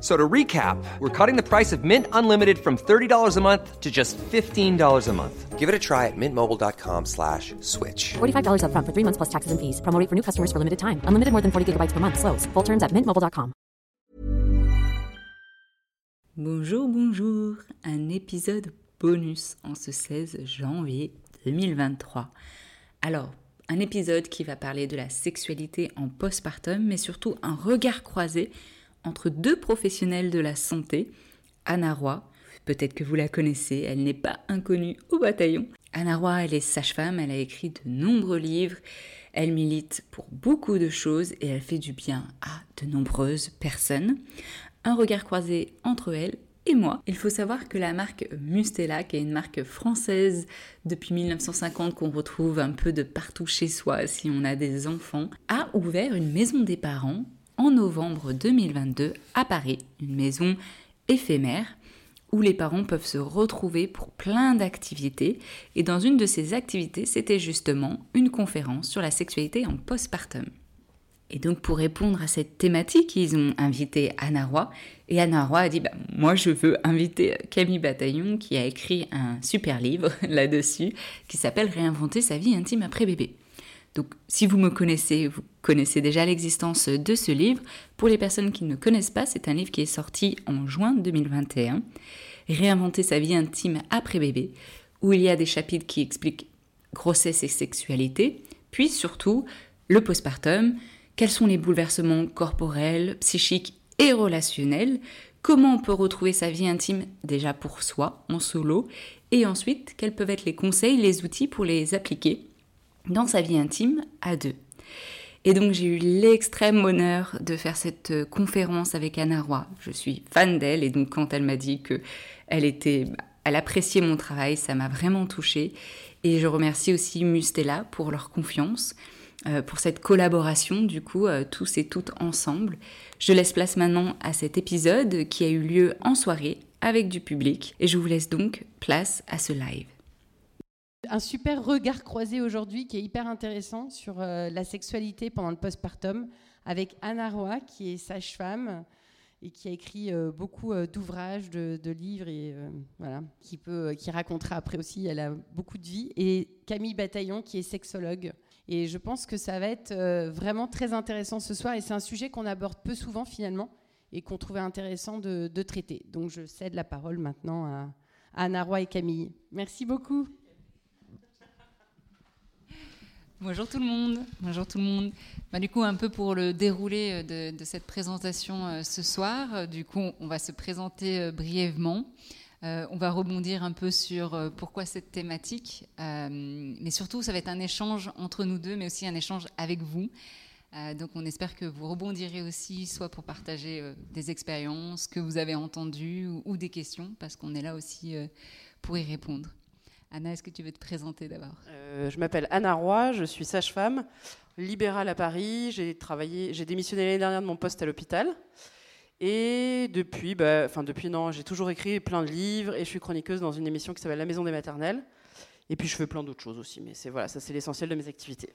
So to recap, we're cutting the price of Mint Unlimited from $30 a month to just $15 a month. Give it a try at mintmobile.com slash switch. $45 upfront for three months plus taxes and fees. Promo rate for new customers for limited time. Unlimited more than 40 gigabytes per month. Slows. Full terms at mintmobile.com. Bonjour, bonjour. Un épisode bonus en ce 16 janvier 2023. Alors, un épisode qui va parler de la sexualité en postpartum, mais surtout un regard croisé entre deux professionnels de la santé, Anna Roy, peut-être que vous la connaissez, elle n'est pas inconnue au bataillon. Anna Roy, elle est sage-femme, elle a écrit de nombreux livres, elle milite pour beaucoup de choses et elle fait du bien à de nombreuses personnes. Un regard croisé entre elle et moi. Il faut savoir que la marque Mustela, qui est une marque française depuis 1950 qu'on retrouve un peu de partout chez soi si on a des enfants, a ouvert une maison des parents en novembre 2022 à Paris, une maison éphémère où les parents peuvent se retrouver pour plein d'activités. Et dans une de ces activités, c'était justement une conférence sur la sexualité en postpartum. Et donc pour répondre à cette thématique, ils ont invité Anna Roy. Et Anna Roy a dit, bah, moi je veux inviter Camille Bataillon qui a écrit un super livre là-dessus qui s'appelle Réinventer sa vie intime après bébé. Donc si vous me connaissez, vous connaissez déjà l'existence de ce livre. Pour les personnes qui ne connaissent pas, c'est un livre qui est sorti en juin 2021. Réinventer sa vie intime après bébé, où il y a des chapitres qui expliquent grossesse et sexualité, puis surtout le postpartum, quels sont les bouleversements corporels, psychiques et relationnels, comment on peut retrouver sa vie intime déjà pour soi, en solo, et ensuite quels peuvent être les conseils, les outils pour les appliquer dans sa vie intime à deux. Et donc j'ai eu l'extrême honneur de faire cette euh, conférence avec Anna Roy. Je suis fan d'elle et donc quand elle m'a dit que elle était, elle appréciait mon travail, ça m'a vraiment touchée. Et je remercie aussi Mustela pour leur confiance, euh, pour cette collaboration du coup euh, tous et toutes ensemble. Je laisse place maintenant à cet épisode qui a eu lieu en soirée avec du public et je vous laisse donc place à ce live un super regard croisé aujourd'hui qui est hyper intéressant sur euh, la sexualité pendant le postpartum avec Anna Roy qui est sage-femme et qui a écrit euh, beaucoup euh, d'ouvrages, de, livres et voilà, qui peut, qui racontera après aussi. Elle a beaucoup de vie et Camille Bataillon qui est sexologue. Et je pense que ça va être vraiment très intéressant ce soir et c'est un sujet qu'on aborde peu souvent finalement et qu'on trouvait intéressant de, traiter. Donc je cède la parole maintenant à, à Anna Roy et Camille. Merci beaucoup. Bonjour tout le monde. Bonjour tout le monde. Bah, du coup, un peu pour le déroulé euh, de, cette présentation euh, ce soir, euh, du coup, on va se présenter brièvement. on va rebondir un peu sur pourquoi cette thématique, mais surtout, ça va être un échange entre nous deux, mais aussi un échange avec vous. donc, on espère que vous rebondirez aussi, soit pour partager des expériences que vous avez entendues ou des questions, parce qu'on est là aussi pour y répondre. Anna, est-ce que tu veux te présenter d'abord? Euh, Je m'appelle Anna Roy, je suis sage-femme libérale à Paris. J'ai travaillé, j'ai démissionné l'année dernière de mon poste à l'hôpital. Et depuis, bah, enfin depuis non, j'ai toujours écrit plein de livres et je suis chroniqueuse dans une émission qui s'appelle La Maison des Maternelles. Et puis je fais plein d'autres choses aussi, mais c'est voilà, ça c'est l'essentiel de mes activités.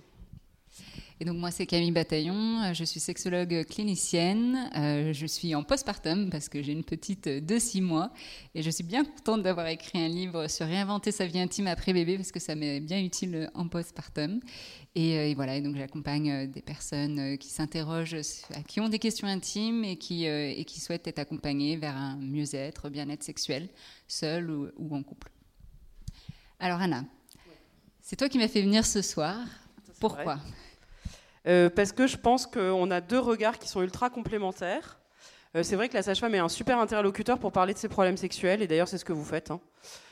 Et donc moi c'est Camille Bataillon, euh, je suis sexologue clinicienne, euh, je suis en postpartum parce que j'ai une petite de 6 mois. Et je suis bien contente d'avoir écrit un livre sur réinventer sa vie intime après bébé parce que ça m'est bien utile en postpartum. Et, euh, et voilà, et donc j'accompagne des personnes qui s'interrogent, qui ont des questions intimes et qui, et qui souhaitent être accompagnées vers un mieux-être, bien-être sexuel, seul ou, ou, en couple. Alors Anna, c'est toi qui m'as fait venir ce soir. Pourquoi? Euh, parce que je pense qu'on a deux regards qui sont ultra complémentaires. Euh, c'est vrai que la sage-femme est un super interlocuteur pour parler de ses problèmes sexuels, et d'ailleurs c'est ce que vous faites. Hein.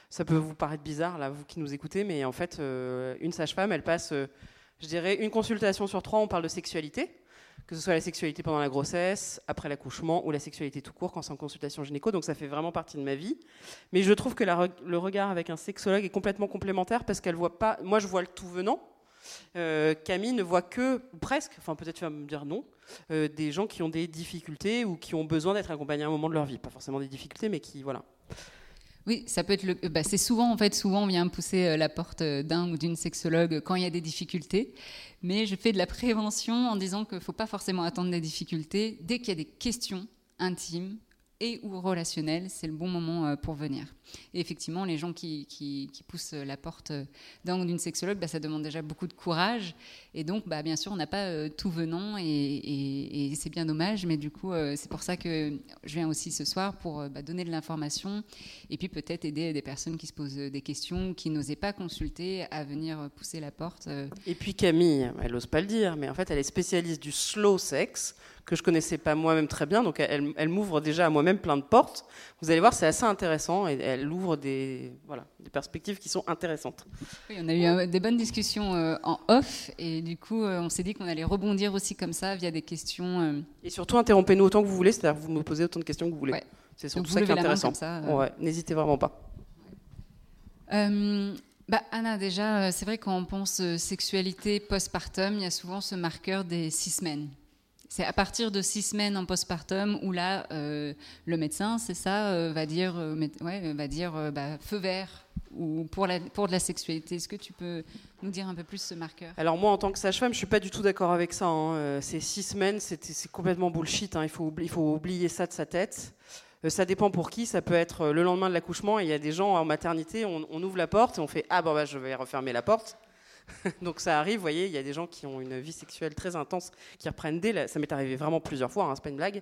Ça peut vous paraître bizarre, là, vous qui nous écoutez, mais en fait, euh, une sage-femme, elle passe, je dirais, une consultation sur trois, on parle de sexualité, que ce soit la sexualité pendant la grossesse, après l'accouchement, ou la sexualité tout court quand c'est en consultation gynéco, donc ça fait vraiment partie de ma vie. Mais je trouve que le regard avec un sexologue est complètement complémentaire, parce qu'elle voit pas, moi je vois le tout venant, euh, Camille ne voit que, presque, enfin peut-être tu vas me dire non, euh, des gens qui ont des difficultés ou qui ont besoin d'être accompagnés à un moment de leur vie. Pas forcément des difficultés, mais qui, voilà. Oui, ça peut être le. Bah, c'est souvent en fait, souvent on vient pousser euh, la porte d'un ou d'une sexologue quand il y a des difficultés. Mais je fais de la prévention en disant qu'il ne faut pas forcément attendre des difficultés. Dès qu'il y a des questions intimes, et ou relationnel, c'est le bon moment euh, pour venir. Et effectivement, les gens qui, qui, poussent la porte d'un ou d'une sexologue, bah, ça demande déjà beaucoup de courage. Et donc, bah, bien sûr, on n'a pas euh, tout venant et, c'est bien dommage. Mais du coup, euh, c'est pour ça que je viens aussi ce soir pour bah, donner de l'information et puis peut-être aider des personnes qui se posent des questions, qui n'osaient pas consulter, à venir pousser la porte. Et puis Camille, elle n'ose pas le dire, mais en fait, elle est spécialiste du slow sex que je connaissais pas moi-même très bien. Donc elle, elle m'ouvre déjà à moi-même plein de portes. Vous allez voir, c'est assez intéressant et elle ouvre des, voilà, des perspectives qui sont intéressantes. Oui, on a eu des bonnes discussions euh, en off et du coup, euh, on s'est dit qu'on allait rebondir aussi comme ça via des questions. Euh. Et surtout, interrompez-nous autant que vous voulez, c'est-à-dire vous me posez autant de questions que vous voulez. C'est surtout ça qui est intéressant. Ouais, n'hésitez vraiment pas. Bah, Anna, déjà, c'est vrai quand on pense sexualité postpartum, il y a souvent ce marqueur des six semaines. C'est à partir de six semaines en postpartum où là, euh, le médecin, c'est ça, euh, va dire, euh, va dire bah, feu vert ou pour, pour de la sexualité. Est-ce que tu peux nous dire un peu plus ce marqueur? Alors moi, en tant que sage-femme, je suis pas du tout d'accord avec ça. Hein. Ces six semaines, c'est complètement bullshit. Hein. Il, faut il faut oublier ça de sa tête. Ça dépend pour qui. Ça peut être le lendemain de l'accouchement. Il y a des gens en maternité, on, ouvre la porte et on fait ah bon bah je vais refermer la porte. Donc ça arrive, vous voyez, il y a des gens qui ont une vie sexuelle très intense, qui reprennent dès, ça m'est arrivé vraiment plusieurs fois, hein, c'est pas une blague.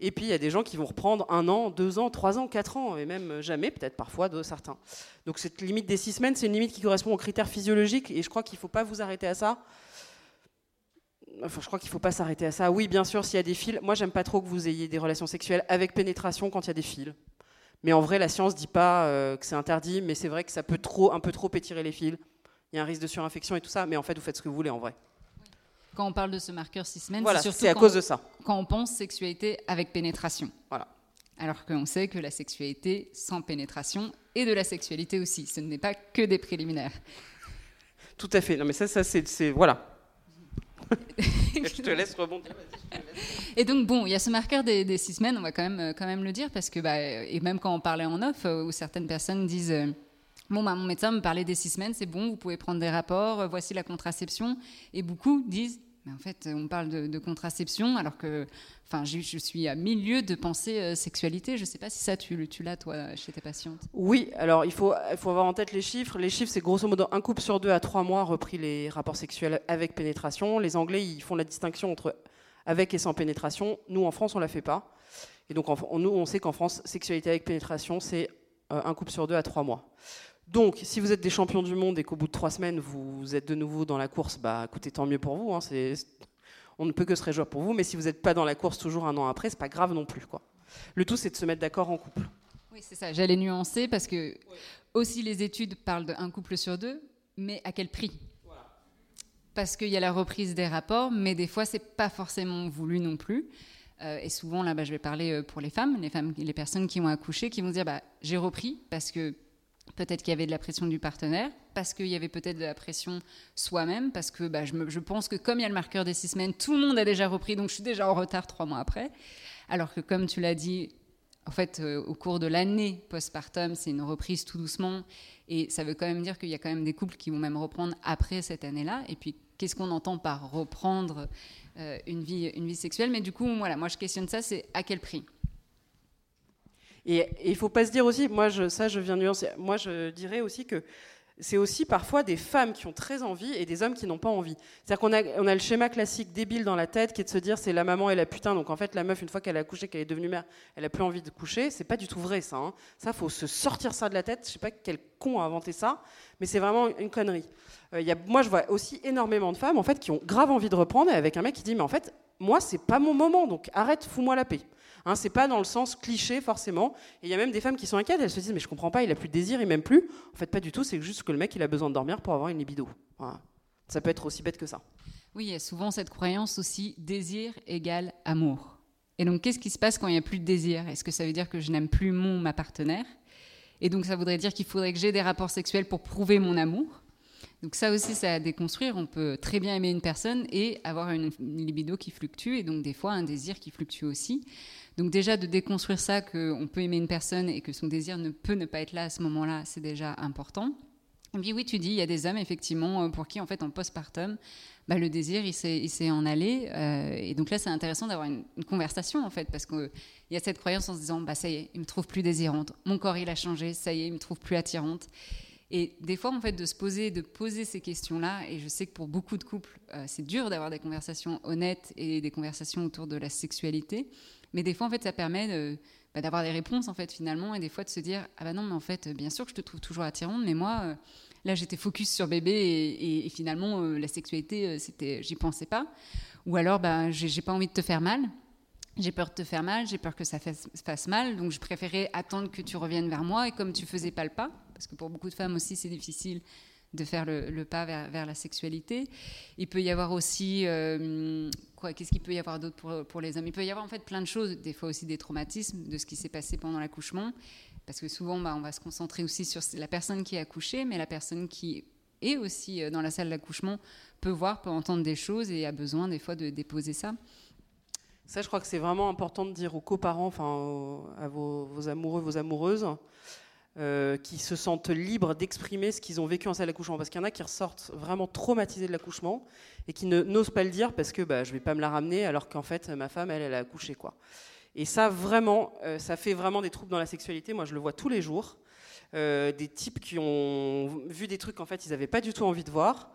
Et puis il y a des gens qui vont reprendre un an, deux ans, trois ans, quatre ans, et même jamais, peut-être parfois de certains. Donc cette limite des six semaines, c'est une limite qui correspond aux critères physiologiques, et je crois qu'il ne faut pas vous arrêter à ça. Enfin, je crois qu'il ne faut pas s'arrêter à ça. Oui, bien sûr, s'il y a des fils. Moi, j'aime pas trop que vous ayez des relations sexuelles avec pénétration quand il y a des fils. Mais en vrai, la science dit pas euh, que c'est interdit, mais c'est vrai que ça peut trop, un peu trop étirer les fils il y a un risque de surinfection et tout ça, mais en fait, vous faites ce que vous voulez en vrai. Quand on parle de ce marqueur six semaines, c'est surtout à cause de ça. Quand on pense sexualité avec pénétration. Voilà. Alors qu'on sait que la sexualité sans pénétration est de la sexualité aussi. Ce n'est pas que des préliminaires. Tout à fait. Non, mais ça, ça c'est voilà. je te laisse rebondir. Et donc bon, il y a ce marqueur des, six semaines. On va quand même quand même le dire parce que bah, et même quand on parlait en off, euh, où certaines personnes disent euh, Bah, mon médecin me parlait des six semaines, c'est bon, vous pouvez prendre des rapports, euh, voici la contraception. Et beaucoup disent, mais en fait, on parle de, contraception, alors que enfin, je, suis à milieu de penser euh, sexualité. Je ne sais pas si ça, tu, tu l'as, toi, chez tes patientes. Oui, alors il faut, il faut avoir en tête les chiffres. Les chiffres, c'est grosso modo un couple sur deux à trois mois repris les rapports sexuels avec pénétration. Les Anglais, ils font la distinction entre avec et sans pénétration. Nous, en France, on ne la fait pas. Et donc, nous, on sait qu'en France, sexualité avec pénétration, c'est euh, un couple sur deux à trois mois. Donc, si vous êtes des champions du monde et qu'au bout de trois semaines, vous êtes de nouveau dans la course, bah écoutez, tant mieux pour vous. Hein, on ne peut que se réjouir pour vous. Mais si vous n'êtes pas dans la course toujours un an après, c'est pas grave non plus. Quoi. Le tout, c'est de se mettre d'accord en couple. Oui, c'est ça. J'allais nuancer parce que aussi les études parlent d'un couple sur deux, mais à quel prix? Parce qu'il y a la reprise des rapports, mais des fois, c'est pas forcément voulu non plus. Euh, et souvent, là, bah, je vais parler euh, pour les femmes, les femmes, les personnes qui ont accouché, qui vont dire bah, j'ai repris parce que peut-être qu'il y avait de la pression du partenaire, parce qu'il y avait peut-être de la pression soi-même, parce que bah, je, pense que comme il y a le marqueur des six semaines, tout le monde a déjà repris, donc je suis déjà en retard trois mois après. Alors que comme tu l'as dit, en fait, euh, au cours de l'année postpartum, c'est une reprise tout doucement, et ça veut quand même dire qu'il y a quand même des couples qui vont même reprendre après cette année-là. Et puis, qu'est-ce qu'on entend par reprendre euh, une, vie, une vie sexuelle? Mais du coup, voilà, moi je questionne ça, c'est à quel prix? Et il ne faut pas se dire aussi, moi je, ça je viens nuancer, moi je dirais aussi que c'est aussi parfois des femmes qui ont très envie et des hommes qui n'ont pas envie. C'est-à-dire qu'on a, le schéma classique débile dans la tête qui est de se dire c'est la maman et la putain. Donc en fait, la meuf, une fois qu'elle a accouché, qu'elle est devenue mère, elle a plus envie de coucher. C'est pas du tout vrai ça. Hein. Ça, faut se sortir ça de la tête. Je sais pas quel con a inventé ça, mais c'est vraiment une connerie. Euh, moi, je vois aussi énormément de femmes en fait qui ont grave envie de reprendre et avec un mec qui dit mais en fait, moi, c'est pas mon moment, donc arrête, fous-moi la paix. Hein, c'est pas dans le sens cliché forcément. Et il y a même des femmes qui sont inquiètes. Elles se disent mais je comprends pas, il a plus de désir, il m'aime plus. En fait, pas du tout. C'est juste que le mec il a besoin de dormir pour avoir une libido. Ça peut être aussi bête que ça. Oui, il y a souvent cette croyance aussi désir égale amour. Et donc, qu'est-ce qui se passe quand il n'y a plus de désir? Est-ce que ça veut dire que je n'aime plus mon ma partenaire? Et donc, ça voudrait dire qu'il faudrait que j'ai des rapports sexuels pour prouver mon amour. Donc ça aussi, c'est à déconstruire. On peut très bien aimer une personne et avoir une, libido qui fluctue, et donc des fois un désir qui fluctue aussi. Donc déjà de déconstruire ça, qu'on peut aimer une personne et que son désir ne peut ne pas être là à ce moment-là, c'est déjà important. Et puis oui, tu dis, il y a des hommes effectivement euh, pour qui en fait en postpartum, bah, le désir il s'est en allé. Euh, et donc là, c'est intéressant d'avoir une, conversation en fait, parce qu'il y a cette croyance en se disant, bah ça y est, il me trouve plus désirante, mon corps il a changé, ça y est, il me trouve plus attirante. Et des fois, en fait, de se poser, de poser ces questions-là, et je sais que pour beaucoup de couples, euh, c'est dur d'avoir des conversations honnêtes et des conversations autour de la sexualité. Mais des fois, en fait, ça permet bah, d'avoir des réponses, en fait, finalement, et des fois de se dire Ah bah non, mais en fait, bien sûr que je te trouve toujours attirante, mais moi, euh, là, j'étais focus sur bébé, et, finalement, euh, la sexualité, euh, c'était, j'y pensais pas. Ou alors, bah, j'ai pas envie de te faire mal. J'ai peur de te faire mal, j'ai peur que ça fasse, fasse, mal, donc je préférais attendre que tu reviennes vers moi. Et comme tu faisais pas le pas, parce que pour beaucoup de femmes aussi, c'est difficile de faire le, pas vers, la sexualité. Il peut y avoir aussi, euh, qu'est-ce qu'il peut y avoir d'autre pour, les hommes? Il peut y avoir en fait plein de choses, des fois aussi des traumatismes de ce qui s'est passé pendant l'accouchement, parce que souvent bah, on va se concentrer aussi sur la personne qui est accouchée, mais la personne qui est aussi euh, dans la salle d'accouchement peut voir, peut entendre des choses et a besoin des fois de déposer ça. Ça, je crois que c'est vraiment important de dire aux coparents, enfin à vos amoureux, vos amoureuses, euh, qui se sentent libres d'exprimer ce qu'ils ont vécu en salle d'accouchement. Parce qu'il y en a qui ressortent vraiment traumatisés de l'accouchement et qui n'osent pas le dire parce que bah, je vais pas me la ramener alors qu'en fait ma femme, elle, elle a accouché. Quoi. Et ça, vraiment, euh, ça fait vraiment des troubles dans la sexualité. Moi, je le vois tous les jours. Euh, des types qui ont vu des trucs qu'en fait ils n'avaient pas du tout envie de voir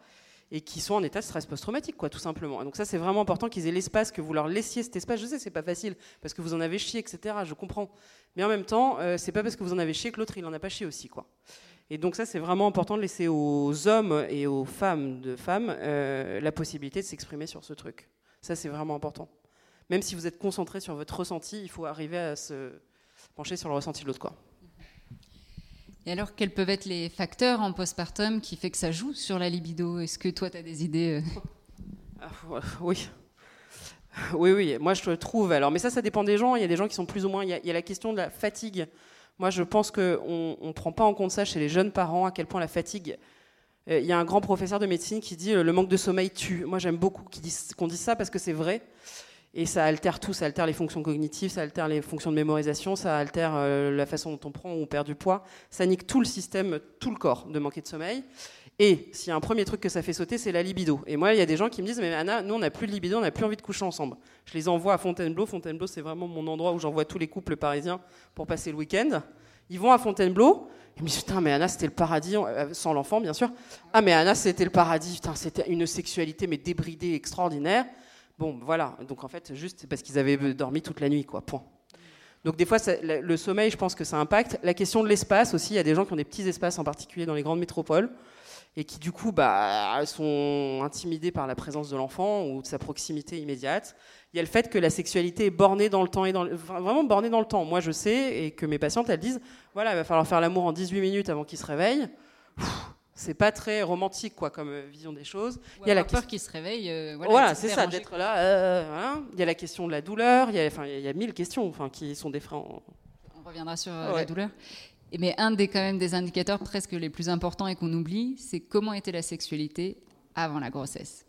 et qui sont en état de stress post-traumatique, quoi, tout simplement. donc ça, c'est vraiment important qu'ils aient l'espace, que vous leur laissiez cet espace. Je sais, c'est pas facile parce que vous en avez chié, etc. Je comprends. Mais en même temps, euh, c'est pas parce que vous en avez chié que l'autre il en a pas chié aussi, quoi. Et donc ça, c'est vraiment important de laisser aux hommes et aux femmes de femmes euh, la possibilité de s'exprimer sur ce truc. Ça, c'est vraiment important. Même si vous êtes concentré sur votre ressenti, il faut arriver à se pencher sur le ressenti de l'autre, quoi. Et alors, quels peuvent être les facteurs en postpartum qui fait que ça joue sur la libido? Est-ce que toi, tu as des idées euh? ah, Oui. Oui, oui, moi je trouve. Alors, mais ça, ça dépend des gens. Il y a des gens qui sont plus ou moins. Il y a, la question de la fatigue. Moi, je pense qu'on ne prend pas en compte ça chez les jeunes parents, à quel point la fatigue. Euh, il y a un grand professeur de médecine qui dit euh, le manque de sommeil tue. Moi, j'aime beaucoup qu'on dise ça parce que c'est vrai. Et ça altère tout, ça altère les fonctions cognitives, ça altère les fonctions de mémorisation, ça altère euh, la façon dont on prend ou on perd du poids, ça nique tout le système, tout le corps de manquer de sommeil. Et s'il y a un premier truc que ça fait sauter, c'est la libido. Et moi, il y a des gens qui me disent, mais Anna, nous, on n'a plus de libido, on n'a plus envie de coucher ensemble. Je les envoie à Fontainebleau. Fontainebleau, c'est vraiment mon endroit où j'envoie tous les couples parisiens pour passer le week-end. Ils vont à Fontainebleau. Ils me disent, putain, mais Anna, c'était le paradis, euh, sans l'enfant, bien sûr. Ah, mais Anna, c'était le paradis. Putain, c'était une sexualité, mais débridée, extraordinaire. Bon, voilà. Donc en fait, juste parce qu'ils avaient dormi toute la nuit, quoi. Point. Donc des fois, le sommeil, je pense que ça impacte. La question de l'espace aussi, il y a des gens qui ont des petits espaces, en particulier dans les grandes métropoles, et qui du coup bah, sont intimidés par la présence de l'enfant ou de sa proximité immédiate. Il y a le fait que la sexualité est bornée dans le temps et dans le- vraiment bornée dans le temps. Moi, je sais et que mes patientes elles disent voilà, il va falloir faire l'amour en 18 minutes avant qu'il se réveille. C'est pas très romantique quoi comme euh, vision des choses. Il y a la peur question- qu'il se réveille. euh, Voilà, voilà, c'est ça, d'être là. euh. Il y a la question de la douleur, il y a, enfin, il y a mille questions enfin, qui sont des freins. On reviendra sur Ouais. la douleur. Mais un des quand même des indicateurs presque les plus importants et qu'on oublie, c'est comment était la sexualité avant la grossesse.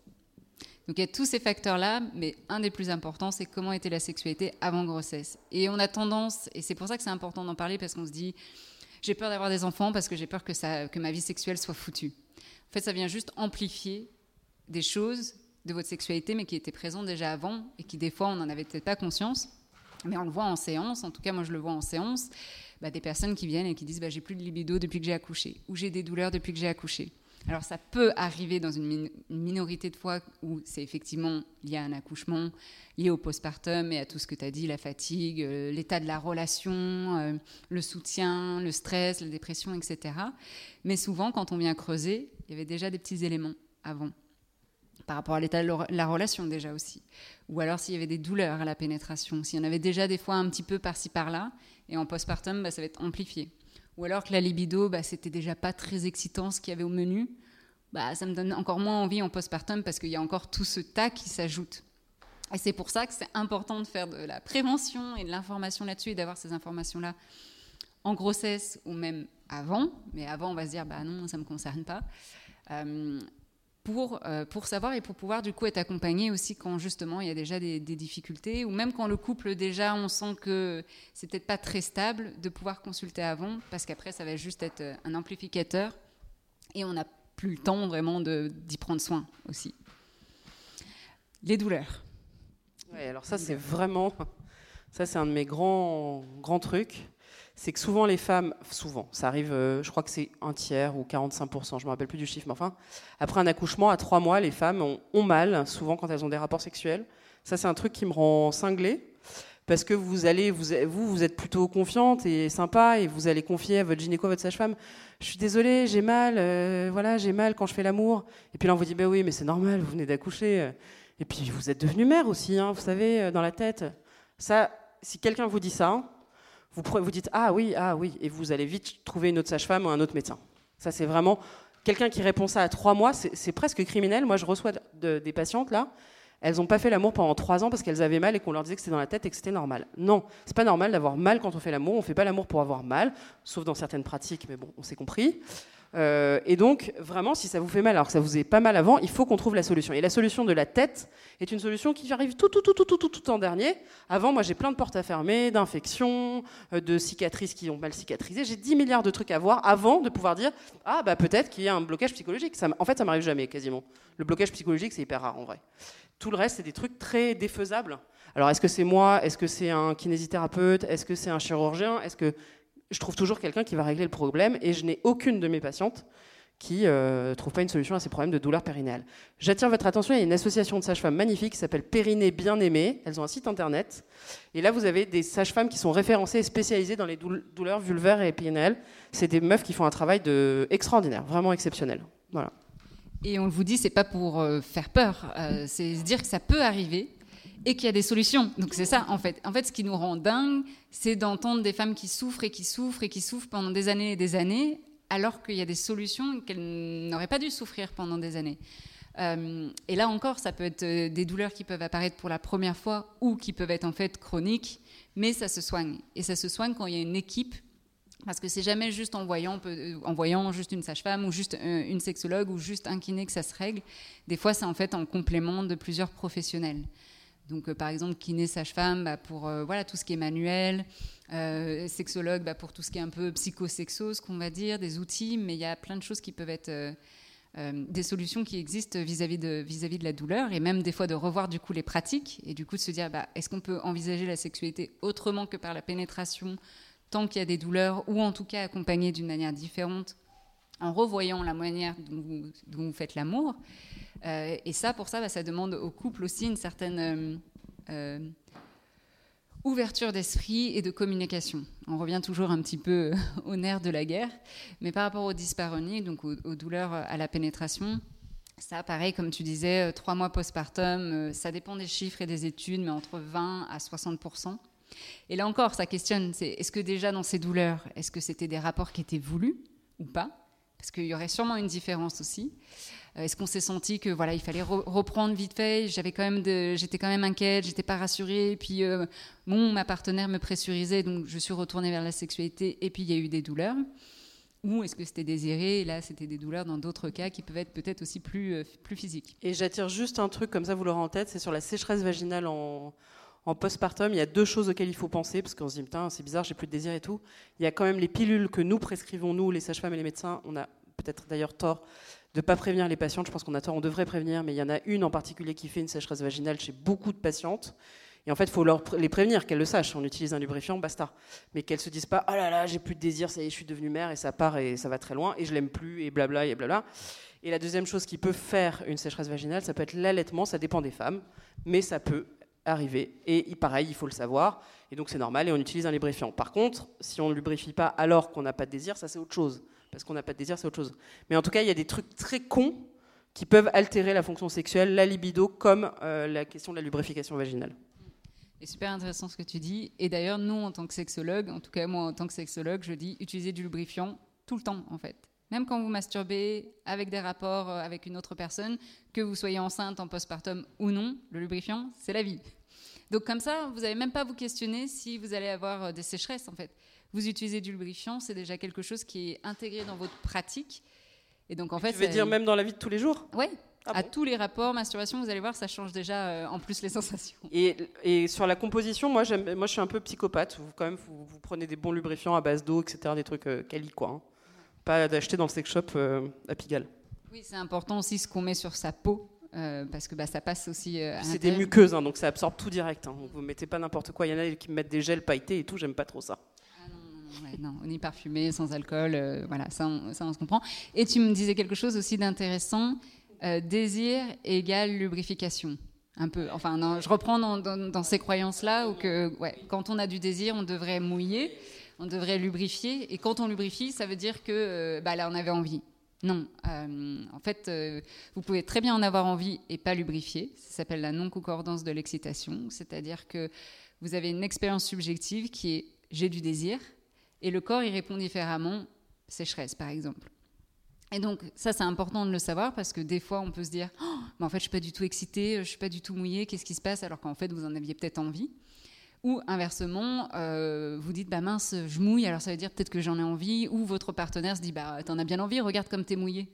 Donc il y a tous ces facteurs-là, mais un des plus importants, c'est comment était la sexualité avant grossesse. Et on a tendance, et c'est pour ça que c'est important d'en parler, parce qu'on se dit, j'ai peur d'avoir des enfants parce que j'ai peur que, ça, que ma vie sexuelle soit foutue. En fait, ça vient juste amplifier des choses de votre sexualité, mais qui étaient présentes déjà avant, et qui des fois, on n'en avait peut-être pas conscience. Mais on le voit en séance, en tout cas moi je le vois en séance, bah, des personnes qui viennent et qui disent bah, j'ai plus de libido depuis que j'ai accouché, ou j'ai des douleurs depuis que j'ai accouché. Alors ça peut arriver dans une, min- une minorité de fois où c'est effectivement lié à un accouchement, lié au postpartum et à tout ce que tu as dit, la fatigue, euh, l'état de la relation, euh, le soutien, le stress, la dépression, etc. Mais souvent quand on vient creuser, il y avait déjà des petits éléments avant par rapport à l'état de la- la relation déjà aussi. Ou alors s'il y avait des douleurs à la pénétration, s'il y en avait déjà des fois un petit peu par-ci par-là, et en postpartum, bah, ça va être amplifié. Ou alors que la libido, bah, c'était déjà pas très excitant ce qu'il y avait au menu, bah, ça me donne encore moins envie en postpartum parce qu'il y a encore tout ce tas qui s'ajoute. Et c'est pour ça que c'est important de faire de la prévention et de l'information là-dessus et d'avoir ces informations-là en grossesse ou même avant. Mais avant, on va se dire, bah non, ça ne me concerne pas. Euh, pour, euh, pour savoir et pour pouvoir du coup être accompagné aussi quand justement il y a déjà des, des difficultés ou même quand le couple déjà on sent que c'est peut-être pas très stable de pouvoir consulter avant parce qu'après ça va juste être euh, un amplificateur et on n'a plus le temps vraiment d'y prendre soin aussi. Les douleurs. Ouais, alors ça, c'est vraiment. Ça, c'est un de mes grands, grands trucs. C'est que souvent, les femmes. Souvent, ça arrive, euh, je crois que c'est un tiers ou 45%, je me rappelle plus du chiffre, mais enfin, après un accouchement, à trois mois, les femmes ont, mal, souvent quand elles ont des rapports sexuels. Ça, c'est un truc qui me rend cinglée. Parce que vous allez, vous, vous, êtes plutôt confiante et sympa, et vous allez confier à votre gynéco, à votre sage-femme, je suis désolée, j'ai mal, euh, voilà, j'ai mal quand je fais l'amour. Et puis là, on vous dit, ben oui, mais c'est normal, vous venez d'accoucher. Et puis vous êtes devenue mère aussi, hein, vous savez, euh, dans la tête. Ça, si quelqu'un vous dit ça, vous, vous dites ah oui, ah oui, et vous allez vite trouver une autre sage-femme ou un autre médecin. Ça, c'est vraiment quelqu'un qui répond ça à trois mois, c'est presque criminel. Moi, je reçois de- des patientes là. Elles n'ont pas fait l'amour pendant trois ans parce qu'elles avaient mal et qu'on leur disait que c'était dans la tête et que c'était normal. Non, c'est pas normal d'avoir mal quand on fait l'amour. On fait pas l'amour pour avoir mal, sauf dans certaines pratiques, mais bon, on s'est compris. Euh, et donc, vraiment, si ça vous fait mal alors que ça vous est pas mal avant, il faut qu'on trouve la solution. Et la solution de la tête est une solution qui arrive tout, tout, tout, tout, tout, tout, tout en dernier. Avant, moi, j'ai plein de portes à fermer, d'infections, euh, de cicatrices qui ont mal cicatrisé. J'ai 10 milliards de trucs à voir avant de pouvoir dire ah bah peut-être qu'il y a un blocage psychologique. Ça, en fait, ça m'arrive jamais quasiment. Le blocage psychologique, c'est hyper rare en vrai. Tout le reste, c'est des trucs très défaisables. Alors, est-ce que c'est moi? Est-ce que c'est un kinésithérapeute? Est-ce que c'est un chirurgien? Est-ce que je trouve toujours quelqu'un qui va régler le problème et je n'ai aucune de mes patientes qui ne trouve pas une solution à ces problèmes de douleur périnéale. J'attire votre attention, il y a une association de sages-femmes magnifique qui s'appelle Périnée Bien Aimée. Elles ont un site internet. Et là, vous avez des sages-femmes qui sont référencées et spécialisées dans les doul- douleurs vulvaires et périnéales. C'est des meufs qui font un travail de... extraordinaire, vraiment exceptionnel. Voilà. Et on vous dit, c'est pas pour euh, faire peur, euh, c'est se dire que ça peut arriver et qu'il y a des solutions. Donc c'est ça, en fait. En fait, ce qui nous rend dingue, c'est d'entendre des femmes qui souffrent et qui souffrent et qui souffrent pendant des années et des années, alors qu'il y a des solutions qu'elles n'auraient pas dû souffrir pendant des années. Euh, et là encore, ça peut être euh, des douleurs qui peuvent apparaître pour la première fois ou qui peuvent être en fait chroniques, mais ça se soigne. Et ça se soigne quand il y a une équipe parce que c'est jamais juste en voyant, euh, en voyant juste une sage-femme ou juste une sexologue ou juste un kiné que ça se règle. Des fois, c'est en fait en complément de plusieurs professionnels. Donc, euh, par exemple, kiné, sage-femme, bah, pour euh, voilà, tout ce qui est manuel, euh, sexologue bah, pour tout ce qui est un peu psychosexo, ce qu'on va dire, des outils, mais il y a plein de choses qui peuvent être des solutions qui existent vis-à-vis de, vis-à-vis de la douleur et même des fois de revoir du coup les pratiques et du coup de se dire bah, est-ce qu'on peut envisager la sexualité autrement que par la pénétration tant qu'il y a des douleurs ou en tout cas accompagner d'une manière différente en revoyant la manière dont dont vous faites l'amour? Euh, et ça, pour ça, bah, ça demande au couple aussi une certaine euh, euh, Ouverture d'esprit et de communication. On revient toujours un petit peu au nerf de la guerre, mais par rapport aux dysparonies, donc aux, douleurs à la pénétration, ça, pareil, comme tu disais, trois mois postpartum, ça dépend des chiffres et des études, mais entre 20 à 60 Et là encore, ça questionne, c'est est-ce que déjà dans ces douleurs, est-ce que c'était des rapports qui étaient voulus ou pas Parce qu'il y aurait sûrement une différence aussi. Euh, est-ce qu'on s'est senti que voilà, il fallait reprendre vite fait? J'avais quand même, j'étais quand même inquiète, j'étais pas rassurée. Et puis bon, ma partenaire me pressurisait, donc je suis retournée vers la sexualité. Et puis il y a eu des douleurs ou est-ce que c'était désiré? Et là, c'était des douleurs dans d'autres cas qui peuvent être peut-être aussi plus, euh, plus physiques. Et j'attire juste un truc, comme ça vous l'aurez en tête, c'est sur la sécheresse vaginale en, en postpartum. Il y a deux choses auxquelles il faut penser, parce qu'on se dit, c'est bizarre, j'ai plus de désir et tout. Il y a quand même les pilules que nous prescrivons, nous, les sages-femmes et les médecins. On a peut-être d'ailleurs tort de ne pas prévenir les patientes. Je pense qu'on a tort, on devrait prévenir, mais il y en a une en particulier qui fait une sécheresse vaginale chez beaucoup de patientes. Et en fait, il faut leur, les prévenir, qu'elles le sachent. On utilise un lubrifiant, basta. Mais qu'elles se disent pas, oh là là, j'ai plus de désir, ça y est, je suis devenue mère et ça part et ça va très loin et je l'aime plus et blabla et blabla. Et la deuxième chose qui peut faire une sécheresse vaginale, ça peut être l'allaitement, ça dépend des femmes, mais ça peut arriver. Et pareil, il faut le savoir. Et donc c'est normal et on utilise un lubrifiant. Par contre, si on ne lubrifie pas alors qu'on n'a pas de désir, ça c'est autre chose. Parce qu'on n'a pas de désir, c'est autre chose. Mais en tout cas, il y a des trucs très cons qui peuvent altérer la fonction sexuelle, la libido, comme euh, la question de la lubrification vaginale. C'est super intéressant ce que tu dis. Et d'ailleurs, nous, en tant que sexologue, en tout cas moi en tant que sexologue, je dis utiliser du lubrifiant tout le temps, en fait. Même quand vous masturbez avec des rapports euh, avec une autre personne, que vous soyez enceinte en postpartum ou non, le lubrifiant, c'est la vie. Donc comme ça, vous n'avez même pas à vous questionner si vous allez avoir euh, des sécheresses, en fait. Vous utilisez du lubrifiant, c'est déjà quelque chose qui est intégré dans votre pratique. Et donc en fait, tu veux dire même dans la vie de tous les jours? Oui, ah à tous les rapports, masturbation, vous allez voir, ça change déjà euh, en plus les sensations. Et, sur la composition, moi, moi je suis un peu psychopathe. Vous, quand même, vous, prenez des bons lubrifiants à base d'eau, etc., des trucs euh, quali, quoi. Hein. Pas d'acheter dans le sex shop euh, à Pigalle. Oui, c'est important aussi ce qu'on met sur sa peau. parce que bah, ça passe aussi. c'est des muqueuses, hein, donc ça absorbe tout direct. Hein. Vous mettez pas n'importe quoi. Il y en a qui mettent des gels pailletés et tout. J'aime pas trop ça. Ah non, non, non, on est parfumé, sans alcool, voilà, ça ça on se comprend. Et tu me disais quelque chose aussi d'intéressant, euh, désir égale lubrification. Un peu. Enfin, je reprends dans, ces croyances-là où que, ouais, quand on a du désir, on devrait mouiller, on devrait lubrifier. Et quand on lubrifie, ça veut dire que euh, bah, là, on avait envie. Non. Euh, en fait, vous pouvez très bien en avoir envie et pas lubrifier. Ça s'appelle la non-concordance de l'excitation. C'est-à-dire que vous avez une expérience subjective qui est j'ai du désir et le corps y répond différemment, sécheresse par exemple. Et donc ça c'est important de le savoir parce que des fois on peut se dire oh, mais en fait je suis pas du tout excitée, je suis pas du tout mouillée, qu'est-ce qui se passe? Alors qu'en fait vous en aviez peut-être envie. Ou inversement, euh, vous dites bah mince je mouille alors ça veut dire peut-être que j'en ai envie. Ou votre partenaire se dit bah t'en as bien envie, regarde comme t'es mouillée.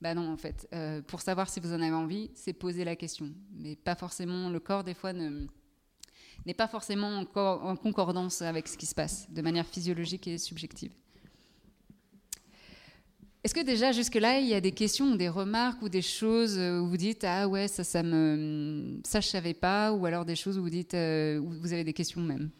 Bah non en fait, euh, pour savoir si vous en avez envie, c'est poser la question, mais pas forcément le corps des fois n'est pas forcément en concordance avec ce qui se passe de manière physiologique et subjective. Est-ce que déjà jusque-là, il y a des questions ou des remarques ou des choses où vous dites ah ouais ça ça me ça je savais pas ou alors des choses où vous dites euh, où vous avez des questions même?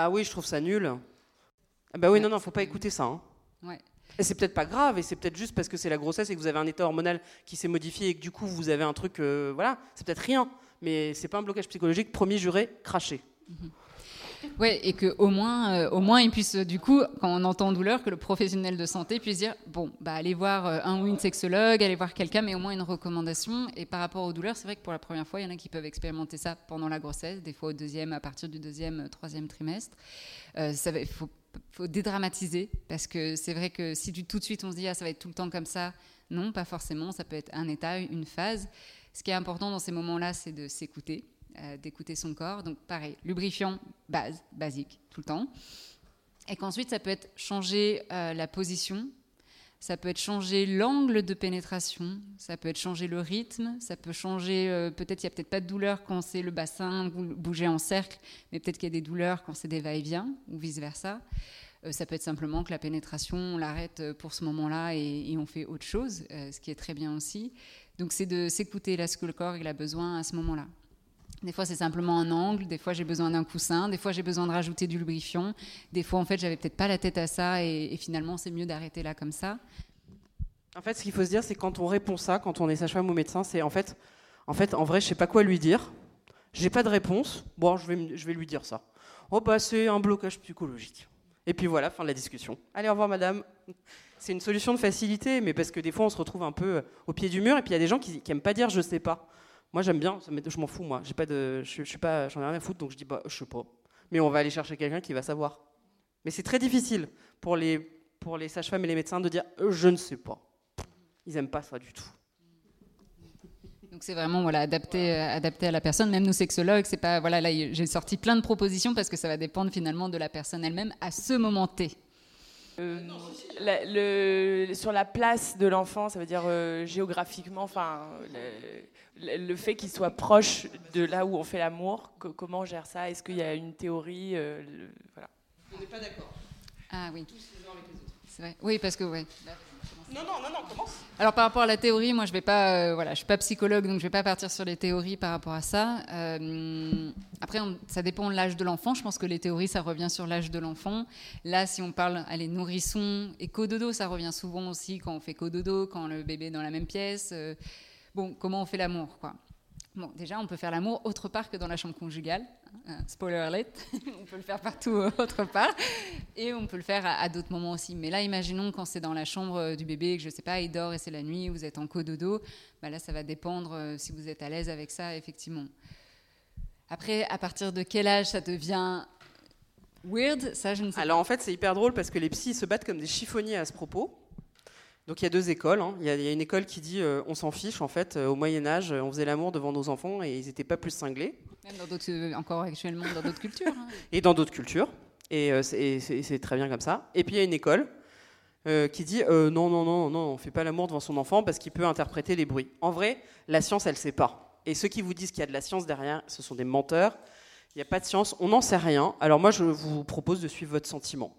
Ah oui, je trouve ça nul. Ah bah oui, non, non, faut pas écouter ça. Hein. Ouais. Et c'est peut-être pas grave, et c'est peut-être juste parce que c'est la grossesse et que vous avez un état hormonal qui s'est modifié et que du coup vous avez un truc, euh, voilà, c'est peut-être rien, mais c'est pas un blocage psychologique. Premier juré, craché. Mhm. Oui, et que au moins, euh, au moins, il puisse, du coup, quand on entend douleur, que le professionnel de santé puisse dire, bon, bah, allez voir euh, un ou une sexologue, allez voir quelqu'un, mais au moins une recommandation. Et par rapport aux douleurs, c'est vrai que pour la première fois, il y en a qui peuvent expérimenter ça pendant la grossesse, des fois au deuxième, à partir du deuxième, troisième trimestre. Euh, il faut, faut, dédramatiser, parce que c'est vrai que si tout de suite on se dit, ah, ça va être tout le temps comme ça, non, pas forcément. Ça peut être un état, une phase. Ce qui est important dans ces moments-là, c'est de s'écouter euh, d'écouter son corps. Donc pareil, lubrifiant base, basique, tout le temps. Et qu'ensuite, ça peut être changer euh, la position, ça peut être changer l'angle de pénétration, ça peut être changer le rythme, ça peut changer, euh, peut-être il n'y a peut-être pas de douleur quand c'est le bassin, bouger en cercle, mais peut-être qu'il y a des douleurs quand c'est des va-et-vient, ou vice-versa. ça peut être simplement que la pénétration, on l'arrête pour ce moment-là et, et, on fait autre chose, ce qui est très bien aussi. Donc c'est de s'écouter là ce que le corps il a besoin à ce moment-là. Des fois, c'est simplement un angle. Des fois, j'ai besoin d'un coussin. Des fois, j'ai besoin de rajouter du lubrifiant. Des fois, en fait, j'avais peut-être pas la tête à ça. Et, finalement, c'est mieux d'arrêter là comme ça. En fait, ce qu'il faut se dire, c'est quand on répond ça, quand on est sage-femme ou médecin, c'est en fait, en fait, en vrai, je sais pas quoi lui dire. J'ai pas de réponse. Bon, je vais, je vais lui dire ça. Oh bah c'est un blocage psychologique. Et puis voilà, fin de la discussion. Allez, au revoir, madame. C'est une solution de facilité, mais parce que des fois, on se retrouve un peu au pied du mur. Et puis il y a des gens qui, qui aiment pas dire je sais pas. Moi, j'aime bien. ça je m'en fous, moi. J'ai pas de, je, je suis pas, j'en ai rien à foutre, donc je dis bah je sais pas. Mais on va aller chercher quelqu'un qui va savoir. Mais c'est très difficile pour les, pour les sages-femmes et les médecins de dire je ne sais pas. Ils aiment pas ça du tout. Donc c'est vraiment voilà adapté euh, adapté à la personne. Même nous sexologues, c'est pas voilà là j'ai sorti plein de propositions parce que ça va dépendre finalement de la personne elle-même à ce moment T. Euh, la- le- sur la place de l'enfant, ça veut dire euh, géographiquement, enfin, le, fait qu'il soit proche de là où on fait l'amour, co- comment on gère ça? Est-ce qu'il y a une théorie euh, le- voilà. On n'est pas d'accord. Ah oui. C'est vrai. Oui parce que ouais. Non, non, non, non, commence. Alors par rapport à la théorie, moi je vais pas, euh, voilà, je suis pas psychologue, donc je vais pas partir sur les théories par rapport à ça. Euh, après, on- ça dépend de l'âge de l'enfant. Je pense que les théories, ça revient sur l'âge de l'enfant. Là, si on parle, allez, nourrisson et cododo, ça revient souvent aussi quand on fait cododo, quand le bébé est dans la même pièce. Euh, comment on fait l'amour, quoi? Bon, déjà, on peut faire l'amour autre part que dans la chambre conjugale. hein, spoiler alert, on peut le faire partout euh, autre part. Et on peut le faire à, d'autres moments aussi. Mais là, imaginons quand c'est dans la chambre euh, du bébé, que je sais pas, il dort et c'est la nuit, vous êtes en cododo. Bah là, ça va dépendre euh, si vous êtes à l'aise avec ça, effectivement. Après, à partir de quel âge ça devient weird Ça, je ne sais Alors en fait, c'est hyper drôle parce que les psys se battent comme des chiffonniers à ce propos. Donc il y a deux écoles. hein. Il y, a- il y a une école qui dit euh, on s'en fiche. En fait, euh, au Moyen Âge, on faisait l'amour devant nos enfants et ils n'étaient pas plus cinglés. Même dans d'autres, euh, encore actuellement dans d'autres cultures. hein. Et dans d'autres cultures. Et euh, c'est- et c'est c'est très bien comme ça. Et puis il y a une école qui dit non, non, non, non, on fait pas l'amour devant son enfant parce qu'il peut interpréter les bruits. En vrai, la science, elle sait pas. Et ceux qui vous disent qu'il y a de la science derrière, ce sont des menteurs. Il n'y a pas de science, on n'en sait rien. Alors moi, je vous propose de suivre votre sentiment.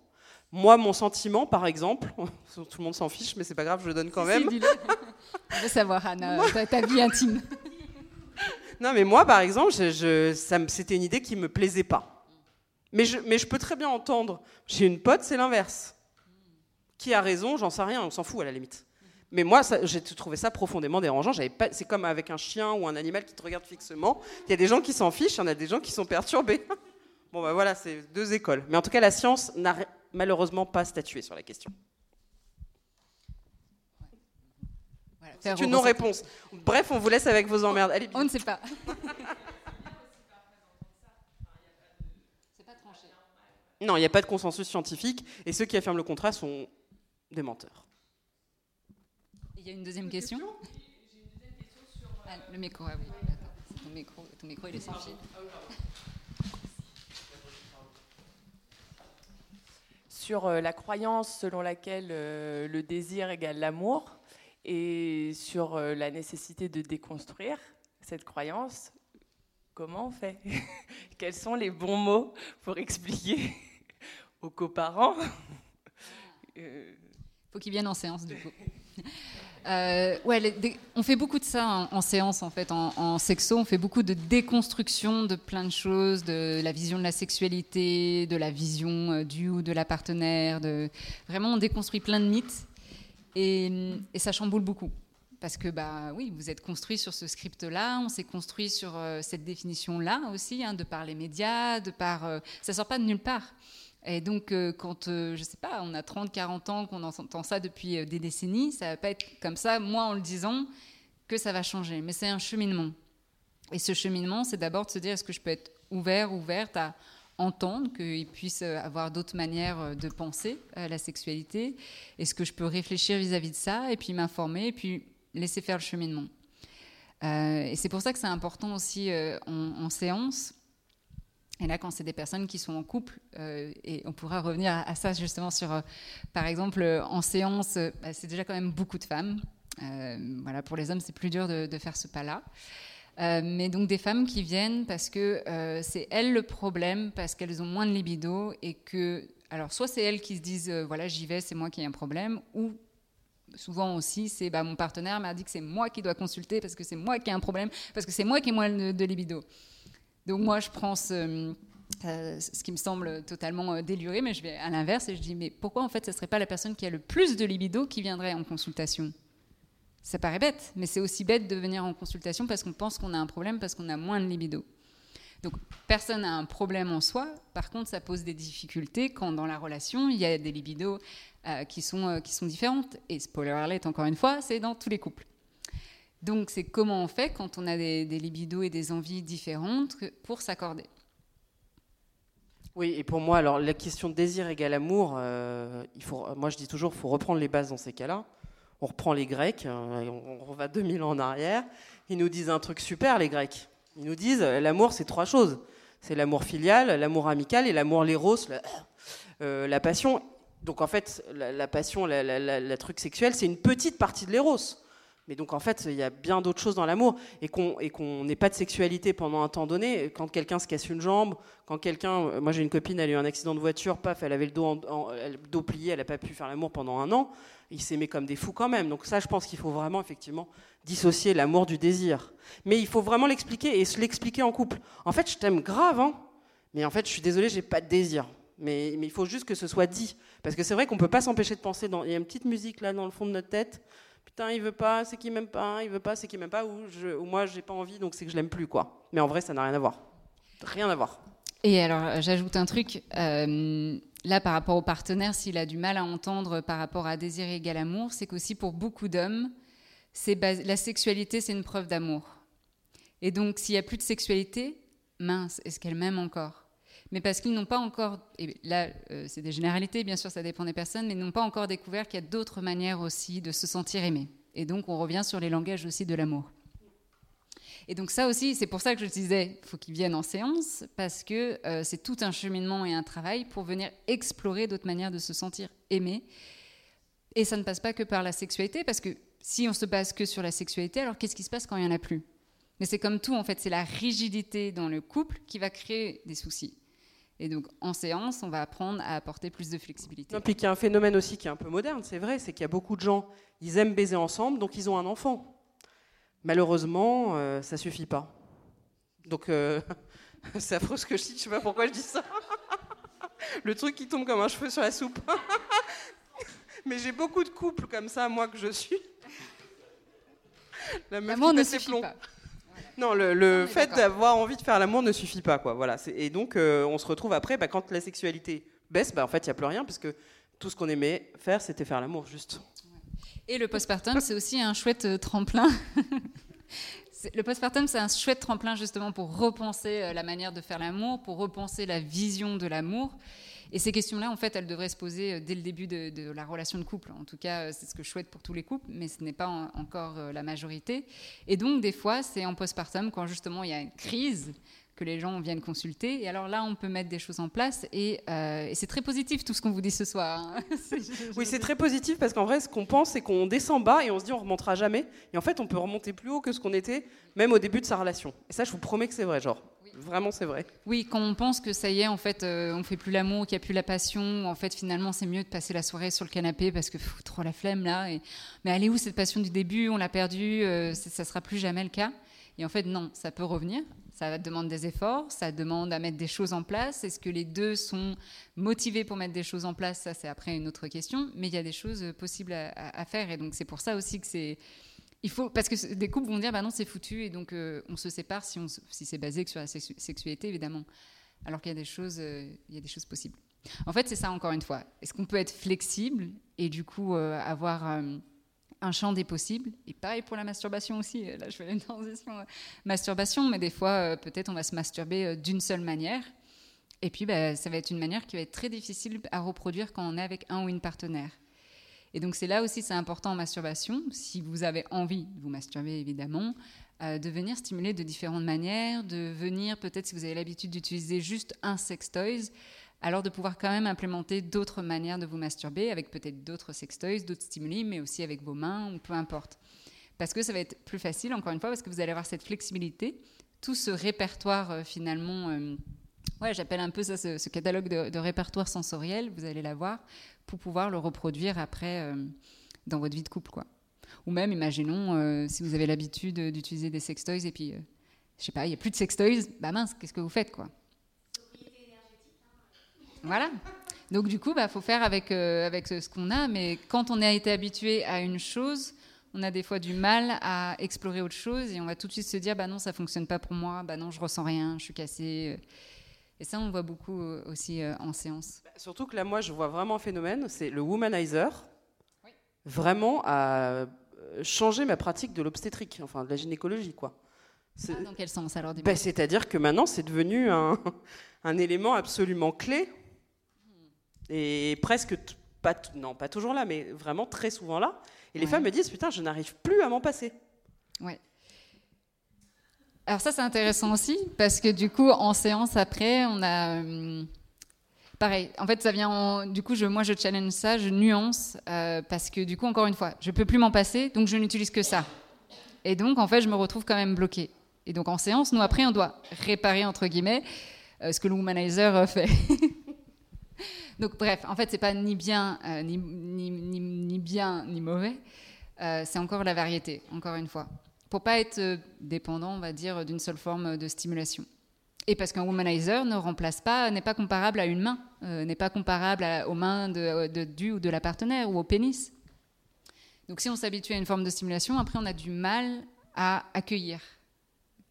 Moi, mon sentiment, par exemple, tout le monde s'en fiche, mais c'est pas grave, je le donne quand même. On veut savoir, Anna, ta, ta vie intime. Non, mais moi, par exemple, je, je- c'était une idée qui me plaisait pas. Mais je, mais je peux très bien entendre. J'ai une pote, c'est l'inverse. Qui a raison J'en sais rien, on s'en fout à la limite. Mais moi, j'ai trouvé ça profondément dérangeant. C'est comme avec un chien ou un animal qui te regarde fixement. Il y a des gens qui s'en fichent, il y en a des gens qui sont perturbés. bon, bah voilà, c'est deux écoles. Mais en tout cas, la science n'a ri- malheureusement pas statué sur la question. Voilà, C'est une non-réponse. Bref, on vous laisse avec vos emmerdes. Allez, On ne sait pas. Non, il n'y a pas de consensus scientifique, et ceux qui affirment le contraire sont des menteurs. Il y a une deuxième question Ah, Le micro, ah oui. Attends, ton micro, ton micro, il est sans fil. Sur euh, la croyance selon laquelle euh, le désir égale l'amour et sur euh, la nécessité de déconstruire cette croyance, comment on fait? Quels sont les bons mots pour expliquer aux coparents? Euh, faut qu'ils viennent en séance du coup. Euh, ouais, on fait beaucoup de ça en, séance en fait, en, sexo. On fait beaucoup de déconstruction de plein de choses, de la vision de la sexualité, de la vision euh, du ou de la partenaire. Vraiment, on déconstruit plein de mythes et, ça chamboule beaucoup. Parce que bah oui, vous êtes construit sur ce script-là, on s'est construit sur euh, cette définition-là aussi, hein, de par les médias, de par, ça sort pas de nulle part. Et donc, euh, quand, euh, je sais pas, on a 30, 40 ans, qu'on entend ça depuis euh, des décennies, ça va pas être comme ça, moi en le disant, que ça va changer. Mais c'est un cheminement. Et ce cheminement, c'est d'abord de se dire, est-ce que je peux être ouvert, ouverte à entendre qu'ils puissent euh, avoir d'autres manières de penser la sexualité? Est-ce que je peux réfléchir vis-à-vis de ça et puis m'informer et puis laisser faire le cheminement? Et c'est pour ça que c'est important aussi en séance et là, quand c'est des personnes qui sont en couple, euh, et on pourra revenir à, ça justement sur, euh, par exemple, euh, en séance, bah, c'est déjà quand même beaucoup de femmes. Voilà, pour les hommes, c'est plus dur de, faire ce pas-là. Mais donc des femmes qui viennent parce que c'est elles le problème, parce qu'elles ont moins de libido et que, alors soit c'est elles qui se disent, voilà, j'y vais, c'est moi qui ai un problème, ou souvent aussi, c'est bah, mon partenaire m'a dit que c'est moi qui dois consulter parce que c'est moi qui ai un problème, parce que c'est moi qui ai moins de libido. Donc moi, je prends ce, euh, qui me semble totalement euh, déluré, mais je vais à l'inverse et je dis, mais pourquoi en fait ce ne serait pas la personne qui a le plus de libido qui viendrait en consultation? Ça paraît bête, mais c'est aussi bête de venir en consultation parce qu'on pense qu'on a un problème, parce qu'on a moins de libido. Donc personne n'a un problème en soi, par contre ça pose des difficultés quand dans la relation il y a des libidos euh, qui, sont, qui sont différentes. Et spoiler alert encore une fois, c'est dans tous les couples. Donc c'est comment on fait quand on a des, libidos et des envies différentes pour s'accorder. Oui, et pour moi, alors la question désir égale amour, euh, moi je dis toujours, il faut reprendre les bases dans ces cas-là. On reprend les Grecs, hein, on, va 2000 ans en arrière. Ils nous disent un truc super, les Grecs. Ils nous disent l'amour, c'est trois choses. C'est l'amour filial, l'amour amical et l'amour l'éros, la, euh, la, passion. Donc en fait, la, passion, la, truc sexuel, c'est une petite partie de l'éros. Mais donc en fait, il y a bien d'autres choses dans l'amour et qu'on n'ait pas de sexualité pendant un temps donné. Quand quelqu'un se casse une jambe, quand quelqu'un, euh, moi j'ai une copine, elle a eu un accident de voiture, paf, elle avait le dos, le dos plié, elle n'a pas pu faire l'amour pendant un an. Il s'aimait comme des fous quand même. Donc ça, je pense qu'il faut vraiment effectivement dissocier l'amour du désir. Mais il faut vraiment l'expliquer et se l'expliquer en couple. En fait, je t'aime grave, hein, mais en fait, je suis désolée, j'ai pas de désir. Mais, il faut juste que ce soit dit. Parce que c'est vrai qu'on peut pas s'empêcher de penser. Il y a une petite musique là dans le fond de notre tête putain, il veut pas, c'est qu'il m'aime pas, il veut pas, c'est qu'il m'aime pas, ou, je, ou moi j'ai pas envie, donc c'est que je l'aime plus, quoi. Mais en vrai, ça n'a rien à voir. Rien à voir. Et alors, euh, j'ajoute un truc. Euh, là, par rapport au partenaire, s'il a du mal à entendre par rapport à désir égal amour, c'est qu'aussi pour beaucoup d'hommes, la sexualité, c'est une preuve d'amour. Et donc, s'il n'y a plus de sexualité, mince, est-ce qu'elle m'aime encore? Mais parce qu'ils n'ont pas encore, et là euh, c'est des généralités, bien sûr ça dépend des personnes, mais n'ont pas encore découvert qu'il y a d'autres manières aussi de se sentir aimé. Et donc on revient sur les langages aussi de l'amour. Et donc ça aussi, c'est pour ça que je disais, faut qu'ils viennent en séance, parce que euh, c'est tout un cheminement et un travail pour venir explorer d'autres manières de se sentir aimé. Et ça ne passe pas que par la sexualité, parce que si on se base que sur la sexualité, alors qu'est-ce qui se passe quand il n'y en a plus? Mais c'est comme tout, en fait, c'est la rigidité dans le couple qui va créer des soucis. Et donc, en séance, on va apprendre à apporter plus de flexibilité. Et puis, il y a un phénomène aussi qui est un peu moderne, c'est vrai, c'est qu'il y a beaucoup de gens, ils aiment baiser ensemble, donc ils ont un enfant. Malheureusement, euh, ça suffit pas. Donc, euh, c'est affreux ce que je dis, je sais pas pourquoi je dis ça. Le truc qui tombe comme un cheveu sur la soupe. Mais j'ai beaucoup de couples comme ça, moi que je suis. La meuf qui ne suffit pas. Non, le, fait d'avoir envie de faire l'amour ne suffit pas, quoi. Voilà. Et donc, euh, on se retrouve après, bah, quand la sexualité baisse, bah, en fait, il n'y a plus rien, parce que tout ce qu'on aimait faire, c'était faire l'amour, juste. Et le postpartum, c'est aussi un chouette euh, tremplin. le postpartum, c'est un chouette tremplin justement pour repenser euh, la manière de faire l'amour, pour repenser la vision de l'amour. Et ces questions-là, en fait, elles devraient se poser euh, dès le début de, la relation de couple. En tout cas, euh, c'est ce que je souhaite pour tous les couples, mais ce n'est pas encore euh, la majorité. Et donc, des fois, c'est en postpartum, quand justement il y a une crise, que les gens viennent consulter. Et alors là, on peut mettre des choses en place. Et, c'est très positif tout ce qu'on vous dit ce soir. Hein. oui, c'est très positif parce qu'en vrai, ce qu'on pense, c'est qu'on descend bas et on se dit on remontera jamais. Et en fait, on peut remonter plus haut que ce qu'on était, même au début de sa relation. Et ça, je vous promets que c'est vrai, genre. Vraiment, c'est vrai. Oui, quand on pense que ça y est, en fait, euh, on fait plus l'amour, qu'il n'y a plus la passion, en fait, finalement, c'est mieux de passer la soirée sur le canapé parce que pff, trop la flemme là. Et... Mais elle est où cette passion du début? On l'a perdue, euh, ça sera plus jamais le cas. Et en fait, non, ça peut revenir. Ça demande des efforts, ça demande à mettre des choses en place. Est-ce que les deux sont motivés pour mettre des choses en place? Ça, c'est après une autre question. Mais il y a des choses possibles à, à faire. Et donc, c'est pour ça aussi que c'est il faut parce que des couples vont dire bah non c'est foutu et donc euh, on se sépare si, si c'est basé que sur la sexualité évidemment. Alors qu'il y a des choses euh, il y a des choses possibles. En fait c'est ça encore une fois. Est-ce qu'on peut être flexible et du coup euh, avoir un champ des possibles? Et pareil pour la masturbation aussi. Là je fais une transition masturbation mais des fois peut-être on va se masturber d'une seule manière. Et puis bah, ça va être une manière qui va être très difficile à reproduire quand on est avec un ou une partenaire et donc c'est là aussi c'est important en masturbation, si vous avez envie de vous masturber évidemment, euh, de venir stimuler de différentes manières, de venir peut-être si vous avez l'habitude d'utiliser juste un sextoys, alors de pouvoir quand même implémenter d'autres manières de vous masturber avec peut-être d'autres sextoys, d'autres stimuli, mais aussi avec vos mains ou peu importe. Parce que ça va être plus facile, encore une fois, parce que vous allez avoir cette flexibilité, tout ce répertoire euh, finalement... Euh, ouais, j'appelle un peu ça ce, catalogue de, répertoire sensoriel, vous allez l'avoir, pour pouvoir le reproduire après euh, dans votre vie de couple. Quoi. Ou même, imaginons, euh, si vous avez l'habitude d'utiliser des sextoys et puis euh, je sais pas, il n'y a plus de sextoys, bah mince, qu'est-ce que vous faites quoi? Voilà. Donc du coup, il bah, faut faire avec, euh, avec ce qu'on a, mais quand on a été habitué à une chose, on a des fois du mal à explorer autre chose et on va tout de suite se dire, bah non, ça fonctionne pas pour moi, bah non, je ressens rien, je suis cassée. Et ça, on voit beaucoup euh, aussi euh, en séance. Bah, surtout que là, moi, je vois vraiment un phénomène, c'est le womanizer. Vraiment a changé ma pratique de l'obstétrique, enfin de la gynécologie, quoi. Ah, dans quel sens alors bah, C'est-à-dire que maintenant, c'est devenu un, un, élément absolument clé et presque pas, non, pas toujours là, mais vraiment très souvent là. Et les femmes me disent putain, je n'arrive plus à m'en passer. Ouais. Alors ça c'est intéressant aussi parce que du coup en séance après on a euh, pareil. En fait ça vient du coup je, moi je challenge ça, je nuance euh, parce que du coup encore une fois je peux plus m'en passer donc je n'utilise que ça. Et donc en fait je me retrouve quand même bloquée. Et donc en séance nous après on doit réparer entre guillemets euh, ce que le womanizer fait. Donc bref, en fait, c'est pas ni bien, ni, ni, bien, ni mauvais. C'est encore la variété, encore une fois. Pour pas être euh, dépendant, on va dire, d'une seule forme de stimulation. Et parce qu'un womanizer ne remplace pas, n'est pas comparable à une main, n'est pas comparable aux mains de, du ou de la partenaire ou au pénis. Donc si on s'habitue à une forme de stimulation, après on a du mal à accueillir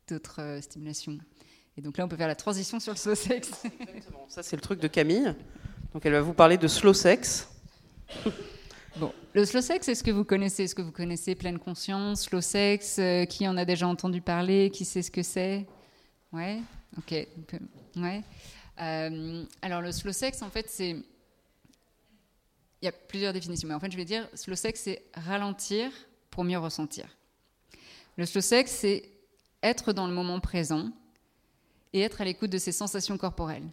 d'autres stimulations. Et donc là, on peut faire la transition sur le slow sex. Exactement. Ça, c'est le truc de Camille. Donc elle va vous parler de slow sex. Bon, le slow sex, est-ce que vous connaissez Est-ce que vous connaissez pleine conscience, slow sex euh, Qui en a déjà entendu parler Qui sait ce que c'est? Ouais, ok. Ouais. Euh, alors le slow sex, en fait, c'est il y a plusieurs définitions, mais en fait, je vais dire slow sex, c'est ralentir pour mieux ressentir. Le slow sex, c'est être dans le moment présent et être à l'écoute de ses sensations corporelles.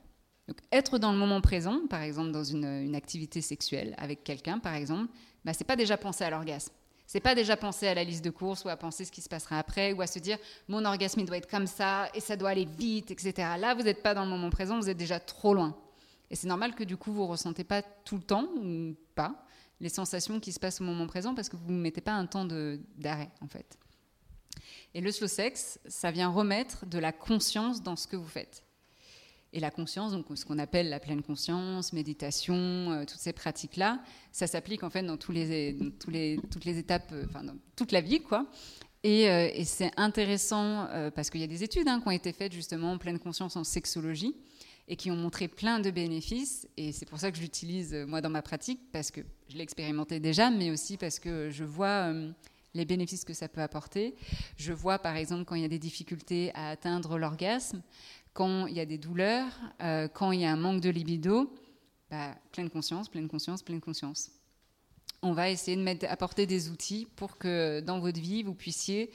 Donc, être dans le moment présent, par exemple dans une, activité sexuelle avec quelqu'un, par exemple, bah, c'est pas déjà penser à l'orgasme. C'est pas déjà penser à la liste de courses ou à penser ce qui se passera après ou à se dire mon orgasme il doit être comme ça et ça doit aller vite, etc. Là, vous n'êtes pas dans le moment présent, vous êtes déjà trop loin. Et c'est normal que du coup vous ressentez pas tout le temps ou pas les sensations qui se passent au moment présent parce que vous ne mettez pas un temps d'arrêt en fait. Et le slow sex, ça vient remettre de la conscience dans ce que vous faites. Et la conscience, donc ce qu'on appelle la pleine conscience, méditation, euh, toutes ces pratiques-là, ça s'applique en fait dans, tous les, toutes les étapes, euh, enfin dans toute la vie, quoi. Et, euh, c'est intéressant parce qu'il y a des études hein, qui ont été faites justement en pleine conscience en sexologie et qui ont montré plein de bénéfices. Et c'est pour ça que j'utilise moi dans ma pratique parce que je l'ai expérimenté déjà, mais aussi parce que je vois les bénéfices que ça peut apporter. Je vois par exemple quand il y a des difficultés à atteindre l'orgasme, quand il y a des douleurs, euh, quand il y a un manque de libido, bah, pleine conscience, pleine conscience, pleine conscience. On va essayer de mettre, apporter des outils pour que dans votre vie, vous puissiez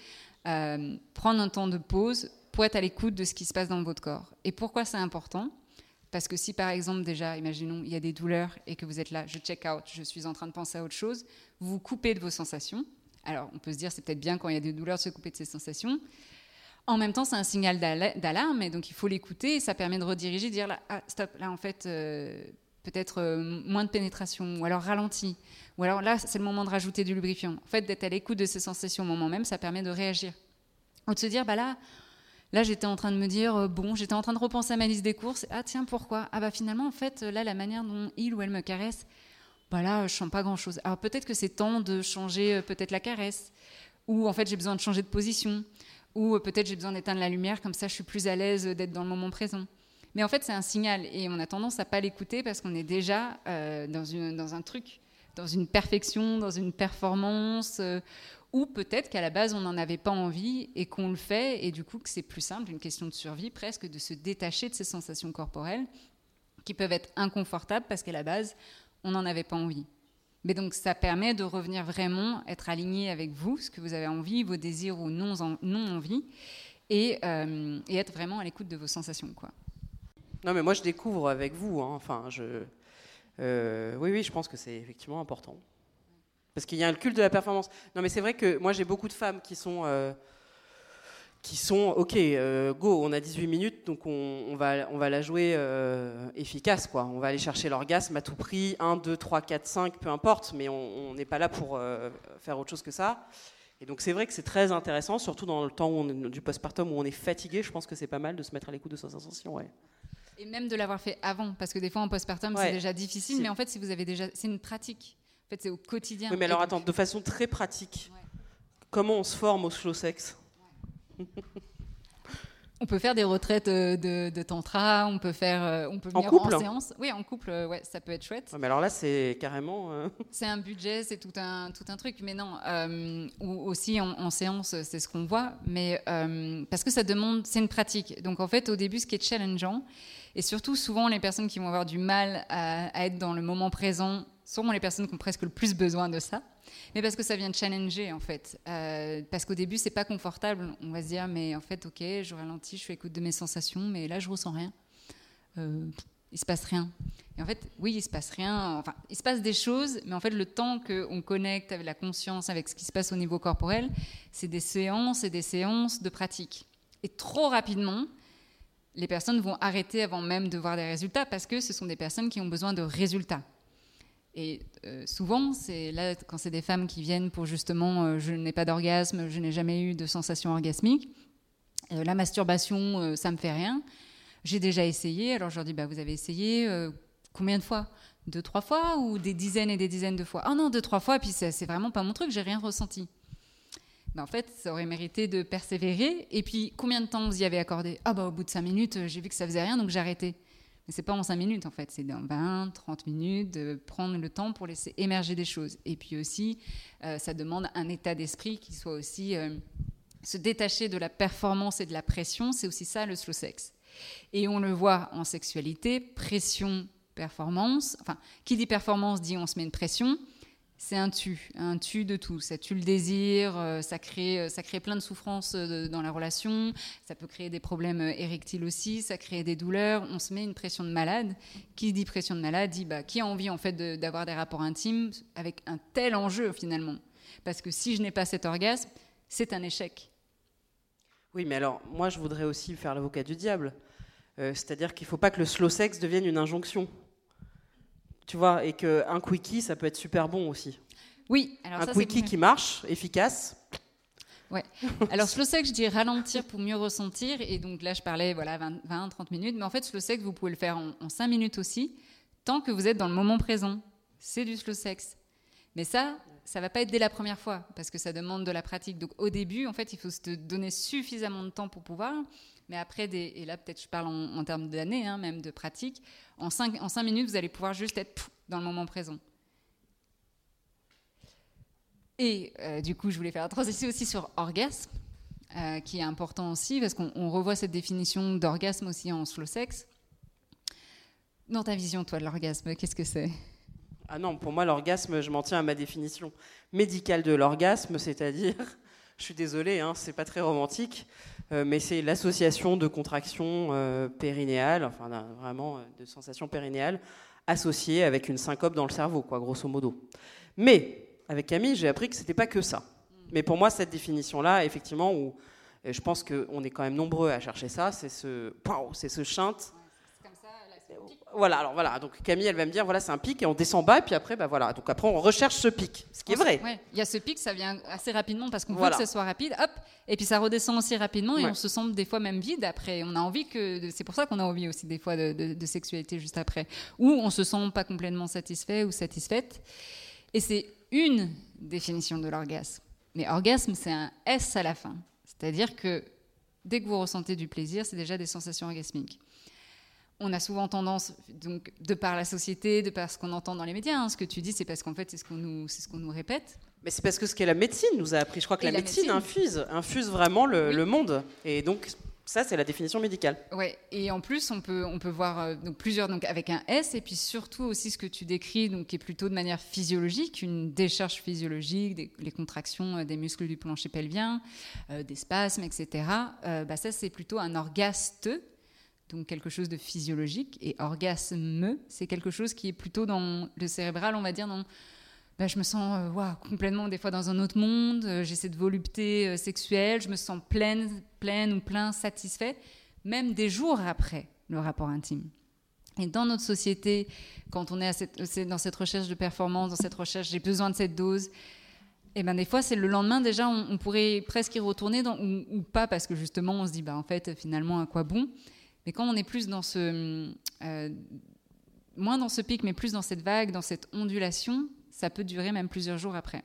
euh, prendre un temps de pause pour être à l'écoute de ce qui se passe dans votre corps. Et pourquoi c'est important? Parce que si par exemple déjà, imaginons, il y a des douleurs et que vous êtes là, je check out, je suis en train de penser à autre chose, vous vous coupez de vos sensations. Alors on peut se dire c'est peut-être bien quand il y a des douleurs de se couper de ses sensations, en même temps, c'est un signal d'alarme, et donc il faut l'écouter, et ça permet de rediriger, de dire ah, stop, là en fait, euh, peut-être euh, moins de pénétration, ou alors ralenti, ou alors là, c'est le moment de rajouter du lubrifiant. En fait, d'être à l'écoute de ces sensations au moment même, ça permet de réagir. Ou de se dire, bah là, là j'étais en train de me dire, euh, bon, j'étais en train de repenser à ma liste des courses, ah tiens, pourquoi? Ah bah finalement, en fait, là, la manière dont il ou elle me caresse, bah là, je sens pas grand-chose. Alors peut-être que c'est temps de changer peut-être la caresse, ou en fait, j'ai besoin de changer de position ou euh, peut-être j'ai besoin d'éteindre la lumière, comme ça je suis plus à l'aise d'être dans le moment présent. Mais en fait, c'est un signal et on a tendance à pas l'écouter parce qu'on est déjà euh, dans, un truc, dans une perfection, dans une performance, euh, ou peut-être qu'à la base on n'en avait pas envie et qu'on le fait et du coup que c'est plus simple, une question de survie presque, de se détacher de ces sensations corporelles qui peuvent être inconfortables parce qu'à la base on n'en avait pas envie. Mais donc ça permet de revenir vraiment, être aligné avec vous, ce que vous avez envie, vos désirs ou non, envie, et, euh, et, être vraiment à l'écoute de vos sensations. Quoi. Non mais moi je découvre avec vous, hein. enfin je... Euh, oui oui je pense que c'est effectivement important. Parce qu'il y a un culte de la performance. Non mais c'est vrai que moi j'ai beaucoup de femmes qui sont... Euh, qui sont ok euh, go on a 18 minutes donc on, va on va la jouer euh, efficace quoi on va aller chercher l'orgasme à tout prix 1 2 3 4 5 peu importe mais on n'est pas là pour euh, faire autre chose que ça Et donc c'est vrai que c'est très intéressant, surtout dans le temps où on est- du postpartum où on est fatigué. Je pense que c'est pas mal de se mettre à l'écoute de ses sensations. Ouais. Et même de l'avoir fait avant, parce que des fois en postpartum Ouais. c'est déjà difficile, Si. mais en fait si vous avez déjà, c'est une pratique. En fait c'est au quotidien. Oui, mais alors donc- attends, de façon très pratique, Ouais. comment on se forme au slow sex? On peut faire des retraites euh, de, de tantra, on peut faire, euh, on peut En venir couple en séance. Oui, en couple, euh, ouais, ça peut être chouette. Ouais, Mais alors là, c'est carrément. euh, C'est un budget, c'est tout un, tout un truc. Mais non, euh, ou aussi en, en séance, c'est ce qu'on voit. Mais euh, parce que ça demande, c'est une pratique. Donc en fait, au début, ce qui est challengeant, et surtout souvent les personnes qui vont avoir du mal à, à être dans le moment présent, sûrement les personnes qui ont presque le plus besoin de ça. Mais parce que ça vient challenger en fait. Euh, parce qu'au début, c'est pas confortable. On va se dire, mais en fait, ok, je ralentis, je suis à l'écoute de mes sensations, mais là, je ressens rien. Euh, il se passe rien. Et en fait, oui, il se passe rien. Enfin, il se passe des choses, mais en fait, le temps qu'on connecte avec la conscience, avec ce qui se passe au niveau corporel, c'est des séances et des séances de pratique. Et trop rapidement, les personnes vont arrêter avant même de voir des résultats parce que ce sont des personnes qui ont besoin de résultats. Et euh, souvent, c'est là quand c'est des femmes qui viennent pour justement, euh, je n'ai pas d'orgasme, je n'ai jamais eu de sensation orgasmique, euh, la masturbation, ça me fait rien. J'ai déjà essayé, alors je leur dis, bah, vous avez essayé combien de fois? Deux, trois fois ou des dizaines et des dizaines de fois? Ah non, deux, trois fois, et puis c'est vraiment pas mon truc, j'ai rien ressenti. Mais en fait, ça aurait mérité de persévérer. Et puis, combien de temps vous y avez accordé? Ah bah au bout de cinq minutes, j'ai vu que ça faisait rien, donc j'ai arrêté. Mais c'est pas en cinq minutes en fait, c'est dans 20, 30 minutes de prendre le temps pour laisser émerger des choses. Et puis aussi, euh, ça demande un état d'esprit qui soit aussi euh, se détacher de la performance et de la pression. C'est aussi ça le slow sex. Et on le voit en sexualité, pression, performance. Enfin, qui dit performance dit on se met une pression. C'est un tu, un tu de tout. Ça tue le désir, euh, ça crée, ça crée plein de souffrances euh, dans la relation, ça peut créer des problèmes euh, érectiles aussi, ça crée des douleurs. On se met une pression de malade. Qui dit pression de malade dit bah, qui a envie en fait d'avoir des rapports intimes avec un tel enjeu finalement? Parce que si je n'ai pas cet orgasme, c'est un échec. Oui, mais alors, moi, je voudrais aussi faire l'avocat du diable. Euh, C'est-à-dire qu'il ne faut pas que le slow sex devienne une injonction. Tu vois, et qu'un quickie, ça peut être super bon aussi. Oui, alors un ça, quickie qui marche, efficace. Ouais. Alors slow sex, je dis ralentir pour mieux ressentir. Et donc là, je parlais voilà 20, 20, 30 minutes. Mais en fait, slow sex, vous pouvez le faire en, en 5 minutes aussi, tant que vous êtes dans le moment présent. C'est du slow sex. Mais ça, ça va pas être dès la première fois, parce que ça demande de la pratique. Donc au début, en fait, il faut se donner suffisamment de temps pour pouvoir. Mais après, des, et là peut-être je parle en, termes d'années, hein, même de pratique, en 5 en cinq minutes, vous allez pouvoir juste être dans le moment présent. Et euh, du coup, je voulais faire la transition aussi sur orgasme, euh, qui est important aussi, parce qu'on on revoit cette définition d'orgasme aussi en slow sex. Dans ta vision, toi, de l'orgasme, qu'est-ce que c'est? Ah non, pour moi, l'orgasme, je m'en tiens à ma définition médicale de l'orgasme, c'est-à-dire, je suis désolée, hein, c'est pas très romantique, mais c'est l'association de contractions euh, périnéales, enfin vraiment euh, de sensations périnéales, associées avec une syncope dans le cerveau, quoi, grosso modo. Mais avec Camille, j'ai appris que c'était pas que ça. Mais pour moi, cette définition-là, effectivement, où je pense qu'on est quand même nombreux à chercher ça, c'est ce, c'est ce chinte. Voilà, alors voilà, donc Camille, elle va me dire, voilà, c'est un pic et on descend bas, et puis après, bah voilà, donc après on recherche ce pic, ce qui est vrai. Ouais, il y a ce pic, ça vient assez rapidement parce qu'on Voilà. veut que ça soit rapide, hop, et puis ça redescend aussi rapidement et Ouais. on se sent des fois même vide après. On a envie que, c'est pour ça qu'on a envie aussi des fois de, de- de sexualité juste après, ou on se sent pas complètement satisfait ou satisfaite. Et c'est une définition de l'orgasme. Mais orgasme, c'est un S à la fin, c'est-à-dire que dès que vous ressentez du plaisir, c'est déjà des sensations orgasmiques on a souvent tendance, donc de par la société, de par ce qu'on entend dans les médias, hein, ce que tu dis, c'est parce qu'en fait, c'est ce qu'on nous, c'est ce qu'on nous répète. Mais c'est parce que ce que la médecine nous a appris, je crois que la, la médecine, médecine. infuse, infuse vraiment le, Oui. le monde. Et donc, ça, c'est la définition médicale. Ouais, et en plus, on peut, on peut voir euh, donc plusieurs, donc avec un S, et puis surtout aussi ce que tu décris, donc qui est plutôt de manière physiologique, une décharge physiologique, des- les contractions euh, des muscles du plancher pelvien, euh, des spasmes, etc. Bah ça, c'est plutôt un orgaste, donc quelque chose de physiologique, et orgasme, c'est quelque chose qui est plutôt dans le cérébral, on va dire, dans bah, je me sens euh, waouh, complètement des fois dans un autre monde, euh, j'ai cette volupté euh, sexuelle, je me sens pleine, pleine ou plein, satisfait, même des jours après le rapport intime. Et dans notre société, quand on est dans cette recherche de performance, dans cette recherche, j'ai besoin de cette dose, et ben des fois c'est le lendemain déjà on, pourrait presque y retourner ou, pas parce que justement on se dit bah en fait finalement à quoi bon? Mais quand on est plus dans ce euh, moins dans ce pic mais plus dans cette vague dans cette ondulation ça peut durer même plusieurs jours après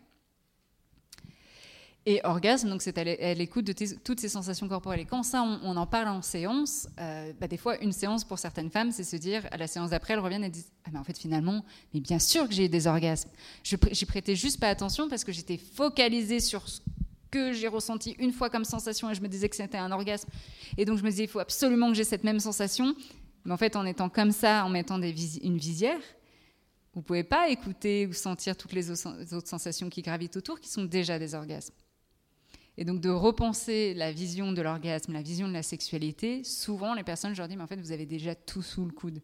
et orgasme, donc c'est à l'écoute de toutes ces sensations corporelles. Et quand ça, on, en parle en séance, euh, bah, des fois, une séance pour certaines femmes, c'est se dire, à la séance d'après, elles reviennent et disent Ah, mais en fait, finalement, mais bien sûr que j'ai eu des orgasmes. J'y prêtais juste pas attention parce que j'étais focalisée sur ce que j'ai ressenti une fois comme sensation et je me disais que c'était un orgasme. Et donc, je me disais Il faut absolument que j'ai cette même sensation. Mais en fait, en étant comme ça, en mettant une visière, vous pouvez pas écouter ou sentir toutes les autres sensations qui gravitent autour, qui sont déjà des orgasmes. Et donc de repenser la vision de l'orgasme, la vision de la sexualité, souvent les personnes, je leur dis, mais en fait, vous avez déjà tout sous le coude.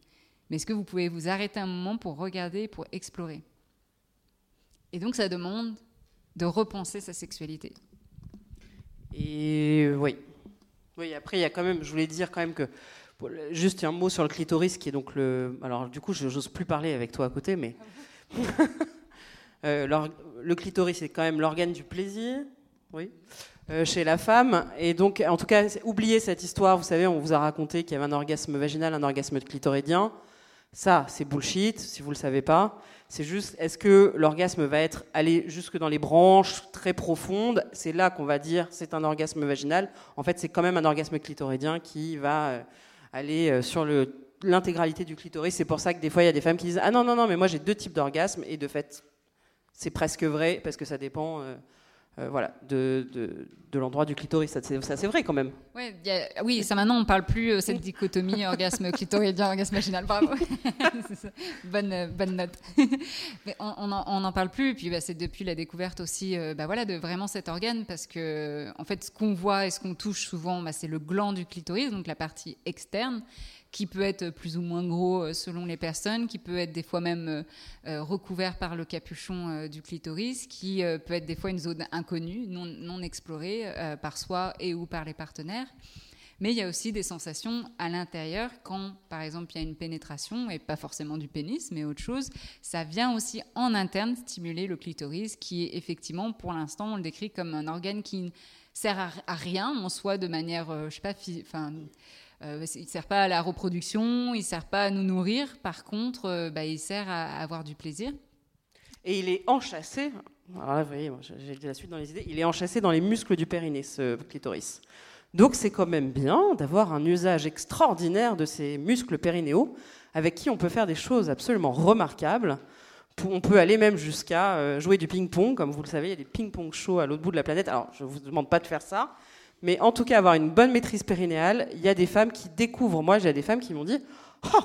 Mais est-ce que vous pouvez vous arrêter un moment pour regarder, pour explorer? Et donc ça demande de repenser sa sexualité. Et oui. Oui, après, il y a quand même, je voulais dire quand même que, juste un mot sur le clitoris, qui est donc le. Alors, du coup, je n'ose plus parler avec toi à côté, mais. euh, le clitoris, c'est quand même l'organe du plaisir, oui. Euh, chez la femme. Et donc, en tout cas, oubliez cette histoire. Vous savez, on vous a raconté qu'il y avait un orgasme vaginal, un orgasme clitoridien. Ça, c'est bullshit, si vous ne le savez pas. C'est juste, est-ce que l'orgasme va être aller jusque dans les branches très profondes? C'est là qu'on va dire c'est un orgasme vaginal. En fait, c'est quand même un orgasme clitoridien qui va euh, aller euh, sur l'intégralité du clitoris. C'est pour ça que des fois, il y a des femmes qui disent Ah non, non, non, mais moi j'ai deux types d'orgasmes. Et de fait, c'est presque vrai parce que ça dépend. Euh, voilà, de, de, l'endroit du clitoris. Ça, c'est vrai quand même. oui, ça maintenant on parle plus euh, cette dichotomie orgasme clitoridien, orgasme vaginal. Bravo. bonne, euh, bonne note. Mais on n'en parle plus. Et puis bah, c'est depuis la découverte aussi bah, voilà, de vraiment cet organe parce que en fait ce qu'on voit et ce qu'on touche souvent, bah, c'est le gland du clitoris, donc la partie externe qui peut être plus ou moins gros euh, selon les personnes, qui peut être des fois même euh, euh, recouvert par le capuchon du clitoris, qui peut être des fois une zone inconnue, non, non explorée par soi et ou par les partenaires. Mais il y a aussi des sensations à l'intérieur quand, par exemple, il y a une pénétration, et pas forcément du pénis, mais autre chose. Ça vient aussi en interne stimuler le clitoris, qui est effectivement, pour l'instant, on le décrit comme un organe qui ne sert à, rien en soi de manière, je sais pas, enfin euh, il ne sert pas à la reproduction, il ne sert pas à nous nourrir. Par contre, euh, bah, il sert à, avoir du plaisir. Et il est enchâssé. Alors là, vous voyez, j'ai la suite dans les idées. Il est enchâssé dans les muscles du périnée, ce clitoris. Donc c'est quand même bien d'avoir un usage extraordinaire de ces muscles périnéaux, avec qui on peut faire des choses absolument remarquables. On peut aller même jusqu'à euh, jouer du ping-pong. Comme vous le savez, il y a des ping-pong shows à l'autre bout de la planète. Alors, je ne vous demande pas de faire ça, mais en tout cas, avoir une bonne maîtrise périnéale, il y a des femmes qui découvrent. Moi, j'ai des femmes qui m'ont dit Oh,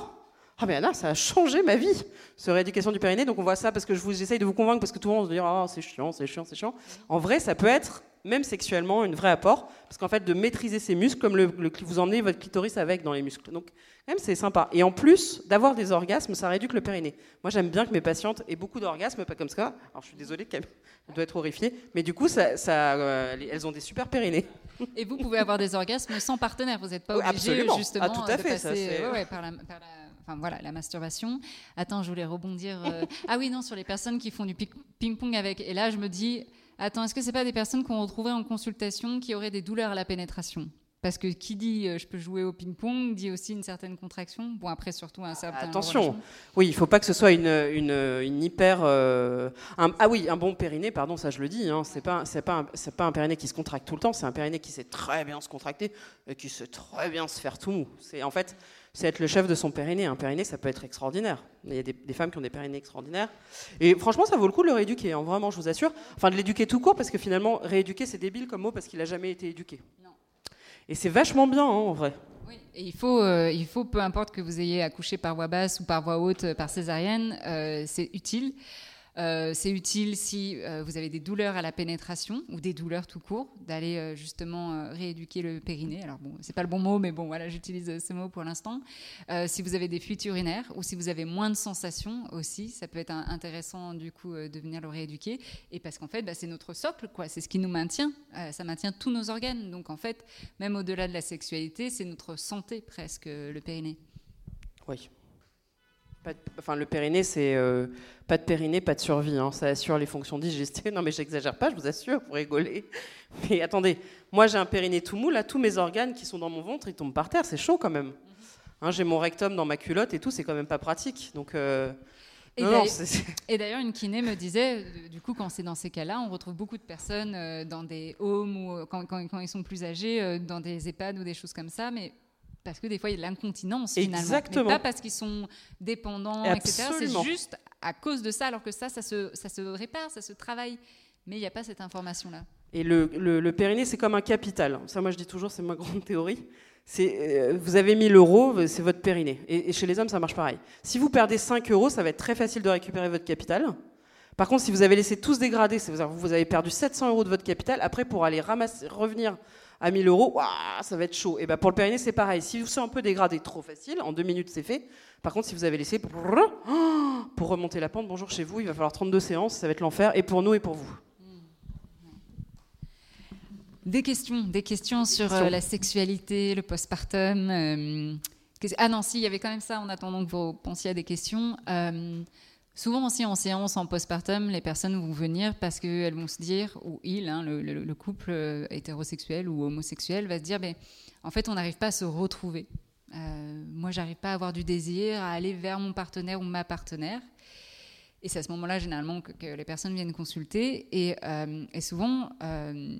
ah mais Anna, ça a changé ma vie, ce rééducation du périnée. Donc on voit ça parce que je vous de vous convaincre parce que tout le monde se dit oh c'est chiant, c'est chiant, c'est chiant. En vrai, ça peut être même sexuellement une vraie apport parce qu'en fait de maîtriser ses muscles comme le, vous emmenez votre clitoris avec dans les muscles. Donc même c'est sympa. Et en plus d'avoir des orgasmes, ça réduit le périnée. Moi j'aime bien que mes patientes aient beaucoup d'orgasmes, pas comme ça. Alors je suis désolée qu'elles doivent être horrifiées, mais du coup ça, euh, elles ont des super périnées. Et vous pouvez avoir des orgasmes sans partenaire. Vous n'êtes pas obligé justement ah, de passer par la enfin voilà, la masturbation. Attends, je voulais rebondir. Euh, ah oui, non, sur les personnes qui font du ping-pong avec. Et là, je me dis, attends, est-ce que c'est pas des personnes qu'on retrouverait en consultation qui auraient des douleurs à la pénétration? Parce que qui dit euh, je peux jouer au ping-pong dit aussi une certaine contraction. Bon, après, surtout un certain. Attention, oui, il ne faut pas que ce soit une, une, une hyper. Euh, ah oui, un bon périnée, pardon, ça je le dis. Hein, c'est pas, c'est pas, un, pas un périnée qui se contracte tout le temps. C'est un périnée qui sait très bien se contracter et qui sait très bien se faire tout mou. C'est en fait, c'est être le chef de son périnée. Un périnée, ça peut être extraordinaire. Il y a des, femmes qui ont des périnées extraordinaires. Et franchement, ça vaut le coup de le rééduquer, hein, vraiment, je vous assure. Enfin, de l'éduquer tout court, parce que finalement, rééduquer, c'est débile comme mot, parce qu'il n'a jamais été éduqué. Et c'est vachement bien, hein, en vrai. Oui, il faut, euh, il faut, peu importe que vous ayez accouché par voix basse ou par voix haute, euh, par césarienne, euh, c'est utile. Euh, c'est utile si euh, vous avez des douleurs à la pénétration ou des douleurs tout court, d'aller euh, justement rééduquer le périnée. Alors bon, c'est pas le bon mot, mais bon, voilà, j'utilise ce mot pour l'instant. si vous avez des fuites urinaires ou si vous avez moins de sensations aussi, ça peut être intéressant du coup de venir le rééduquer. Et parce qu'en fait, bah, c'est notre socle, quoi. C'est ce qui nous maintient. ça maintient tous nos organes. Donc en fait, même au-delà de la sexualité, c'est notre santé presque le périnée. Oui. Pas de- enfin, le périnée, c'est euh, pas de périnée, pas de survie. hein. Ça assure les fonctions digestives. Non, mais j'exagère pas, je vous assure, vous rigolez. Mais attendez, moi j'ai un périnée tout mou, là, tous mes organes qui sont dans mon ventre, ils tombent par terre, c'est chaud quand même. Hein, j'ai mon rectum dans ma culotte et tout, c'est quand même pas pratique. Donc, euh, Et d'ailleurs- une kiné me disait, euh, du coup, quand c'est dans ces cas-là, on retrouve beaucoup de personnes dans des homes ou quand, quand- quand ils sont plus âgés, dans des EHPAD ou des choses comme ça, mais parce que des fois, il y a de l'incontinence finalement. Exactement. Mais pas parce qu'ils sont dépendants, etc. C'est juste à cause de ça, alors que ça, ça se, ça se répare, ça se travaille. Mais il n'y a pas cette information-là. Et le, le- le périnée, c'est comme un capital. Ça, moi, je dis toujours, c'est ma grande théorie. C'est, euh, vous avez 1000 euros, c'est votre périnée. Et, et chez les hommes, ça marche pareil. Si vous perdez 5 euros, ça va être très facile de récupérer votre capital. Par contre, si vous avez laissé tout se dégrader, vous avez perdu 700 euros de votre capital, après, pour aller ramasser, revenir à 1000 euros, ouah, ça va être chaud. Et ben pour le périnée, c'est pareil. Si vous c'est un peu dégradé, trop facile, en deux minutes, c'est fait. Par contre, si vous avez laissé pour remonter la pente, bonjour chez vous, il va falloir 32 séances, ça va être l'enfer, et pour nous et pour vous. Des questions, des questions sur questions. euh, la sexualité, le postpartum. euh, ah non, si, il y avait quand même ça en attendant que vous pensiez à des questions. Euh, souvent aussi en séance, en postpartum, les personnes vont venir parce qu'elles vont se dire, ou il, hein, le, le- le couple euh, hétérosexuel ou homosexuel, va se dire, ben, en fait, on n'arrive pas à se retrouver. Euh, moi, j'arrive pas à avoir du désir, à aller vers mon partenaire ou ma partenaire. Et c'est à ce moment-là, généralement, que, les personnes viennent consulter. Et, euh, souvent, euh,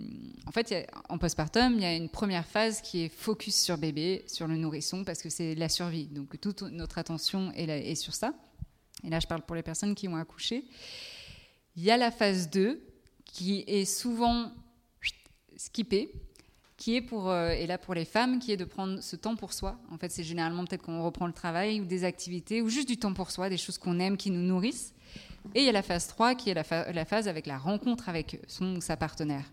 en fait, y a- en postpartum, il y a une première phase qui est focus sur bébé, sur le nourrisson, parce que c'est la survie. Donc, toute notre attention est, là- est sur ça. Et là, je parle pour les personnes qui ont accouché. Il y a la phase 2, qui est souvent skippée, qui est pour, euh, et là pour les femmes, qui est de prendre ce temps pour soi. En fait, c'est généralement peut-être qu'on reprend le travail ou des activités, ou juste du temps pour soi, des choses qu'on aime, qui nous nourrissent. Et il y a la phase 3 qui est la, phase avec la rencontre avec son ou sa partenaire.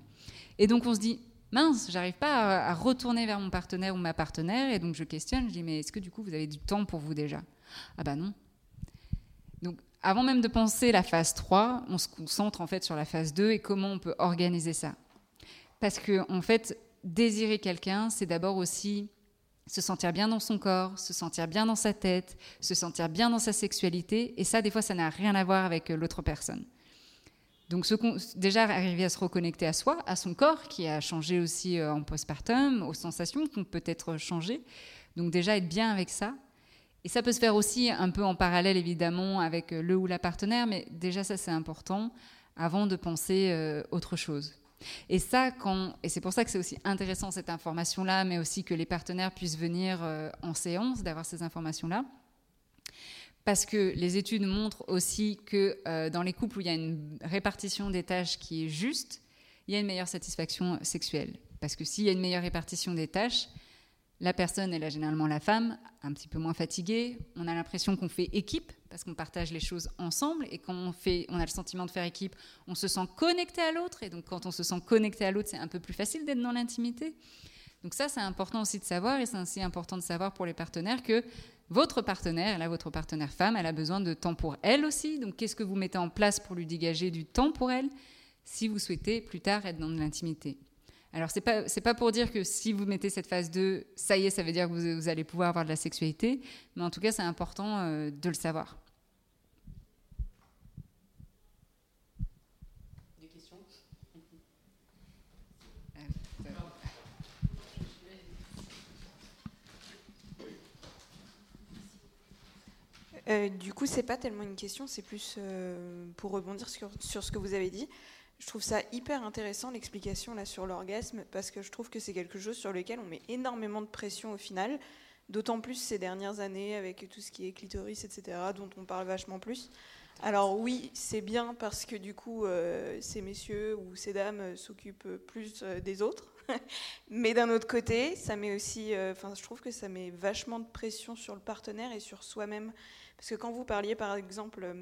Et donc on se dit, mince, j'arrive pas à, à retourner vers mon partenaire ou ma partenaire. Et donc je questionne, je dis, mais est-ce que du coup vous avez du temps pour vous déjà? Ah bah non. Avant même de penser la phase 3, on se concentre en fait sur la phase 2 et comment on peut organiser ça. Parce que en fait, désirer quelqu'un, c'est d'abord aussi se sentir bien dans son corps, se sentir bien dans sa tête, se sentir bien dans sa sexualité. Et ça, des fois, ça n'a rien à voir avec euh, l'autre personne. Donc, déjà, arriver à se reconnecter à soi, à son corps, qui a changé aussi euh, en postpartum, aux sensations qui ont peut-être changé. Donc, déjà, être bien avec ça. Et ça peut se faire aussi un peu en parallèle, évidemment, avec euh, le ou la partenaire, mais déjà, ça, c'est important avant de penser euh, autre chose. Et ça, et c'est pour ça que c'est aussi intéressant cette information-là, mais aussi que les partenaires puissent venir euh, en séance, d'avoir ces informations-là. Parce que les études montrent aussi que dans les couples où il y a une répartition des tâches qui est juste, il y a une meilleure satisfaction sexuelle. Parce que s'il y a une meilleure répartition des tâches, la personne, et là généralement la femme, un petit peu moins fatiguée, on a l'impression qu'on fait équipe, parce qu'on partage les choses ensemble, et quand on, fait, on a le sentiment de faire équipe, on se sent connecté à l'autre, et donc quand on se sent connecté à l'autre, c'est un peu plus facile d'être dans l'intimité. Donc ça, c'est important aussi de savoir, et c'est aussi important de savoir pour les partenaires que votre partenaire, là, votre partenaire femme, elle a besoin de temps pour elle aussi. Donc qu'est-ce que vous mettez en place pour lui dégager du temps pour elle si vous souhaitez plus tard être dans l'intimité? Alors, ce n'est pas, c'est pas pour dire que si vous mettez cette phase 2, ça y est, ça veut dire que vous, vous allez pouvoir avoir de la sexualité, mais en tout cas, c'est important euh, de le savoir. Des questions? Euh, du coup, c'est pas tellement une question, c'est plus euh, pour rebondir sur, sur ce que vous avez dit. Je trouve ça hyper intéressant l'explication là sur l'orgasme parce que je trouve que c'est quelque chose sur lequel on met énormément de pression au final, d'autant plus ces dernières années avec tout ce qui est clitoris, etc., dont on parle vachement plus. Alors oui, c'est bien parce que du coup, euh, ces messieurs ou ces dames euh, s'occupent plus euh, des autres. Mais d'un autre côté, ça met aussi, enfin, je trouve que ça met vachement de pression sur le partenaire et sur soi-même. Parce que quand vous parliez, par exemple,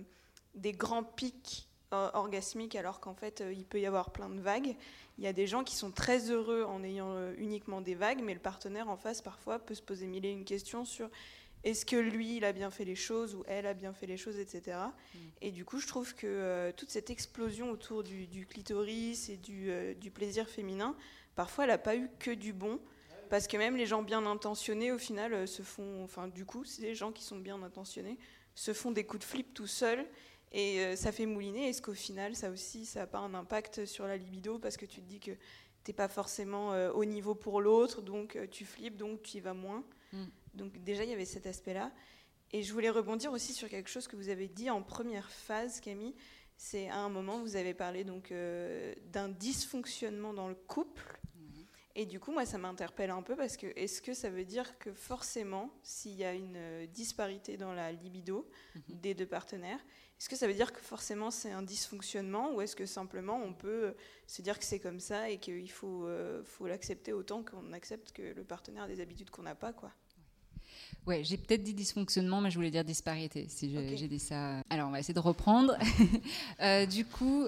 des grands pics orgasmiques, alors qu'en fait, euh, il peut y avoir plein de vagues, il y a des gens qui sont très heureux en ayant euh, uniquement des vagues, mais le partenaire en face, parfois, peut se poser mille et une questions sur est-ce que lui, il a bien fait les choses ou elle a bien fait les choses, etc. Et du coup, je trouve que euh, toute cette explosion autour du, du clitoris et du, euh, du plaisir féminin, parfois, elle n'a pas eu que du bon. Parce que même les gens bien intentionnés, au final, euh, se font. Enfin, du coup, c'est des gens qui sont bien intentionnés, se font des coups de flip tout seuls et euh, ça fait mouliner. Est-ce qu'au final, ça aussi, ça n'a pas un impact sur la libido? Parce que tu te dis que tu n'es pas forcément euh, au niveau pour l'autre, donc euh, tu flippes, donc tu y vas moins. Mm. Donc déjà, il y avait cet aspect-là. Et je voulais rebondir aussi sur quelque chose que vous avez dit en première phase, Camille. C'est à un moment, vous avez parlé donc euh, d'un dysfonctionnement dans le couple. Et du coup, moi, ça m'interpelle un peu parce que est-ce que ça veut dire que forcément, s'il y a une disparité dans la libido des deux partenaires, est-ce que ça veut dire que forcément c'est un dysfonctionnement ou est-ce que simplement on peut euh, se dire que c'est comme ça et qu'il faut, euh, faut l'accepter autant qu'on accepte que le partenaire a des habitudes qu'on n'a pas, quoi? Ouais, j'ai peut-être dit dysfonctionnement, mais je voulais dire disparité, si j'ai dit ça. Alors, on va essayer de reprendre. Euh, du coup,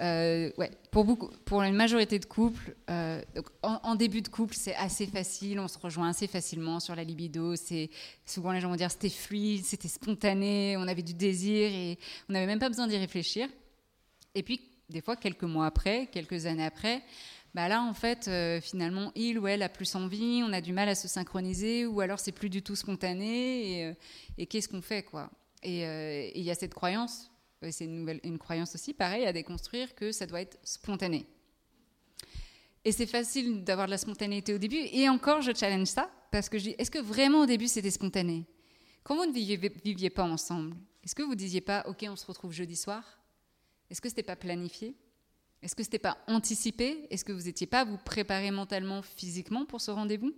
euh, ouais, pour, beaucoup, pour une majorité de couples, euh, donc en, en début de couple, c'est assez facile, on se rejoint assez facilement sur la libido. C'est Souvent, les gens vont dire c'était fluide, c'était spontané, on avait du désir et on n'avait même pas besoin d'y réfléchir. Et puis, des fois, quelques mois après, quelques années après, bah là, en fait, euh, finalement, il ou elle a plus envie, on a du mal à se synchroniser, ou alors c'est plus du tout spontané, et, euh, qu'est-ce qu'on fait, quoi? Et euh, et il y a cette croyance, c'est une, nouvelle, une croyance aussi, pareil, à déconstruire, que ça doit être spontané. Et c'est facile d'avoir de la spontanéité au début, et encore, je challenge ça, parce que je dis, est-ce que vraiment au début c'était spontané? Quand vous ne viviez, viviez pas ensemble, est-ce que vous disiez pas, ok, on se retrouve jeudi soir Est-ce que c'était pas planifié? Est-ce que ce n'était pas anticipé? Est-ce que vous n'étiez pas à vous préparer mentalement, physiquement pour ce rendez-vous?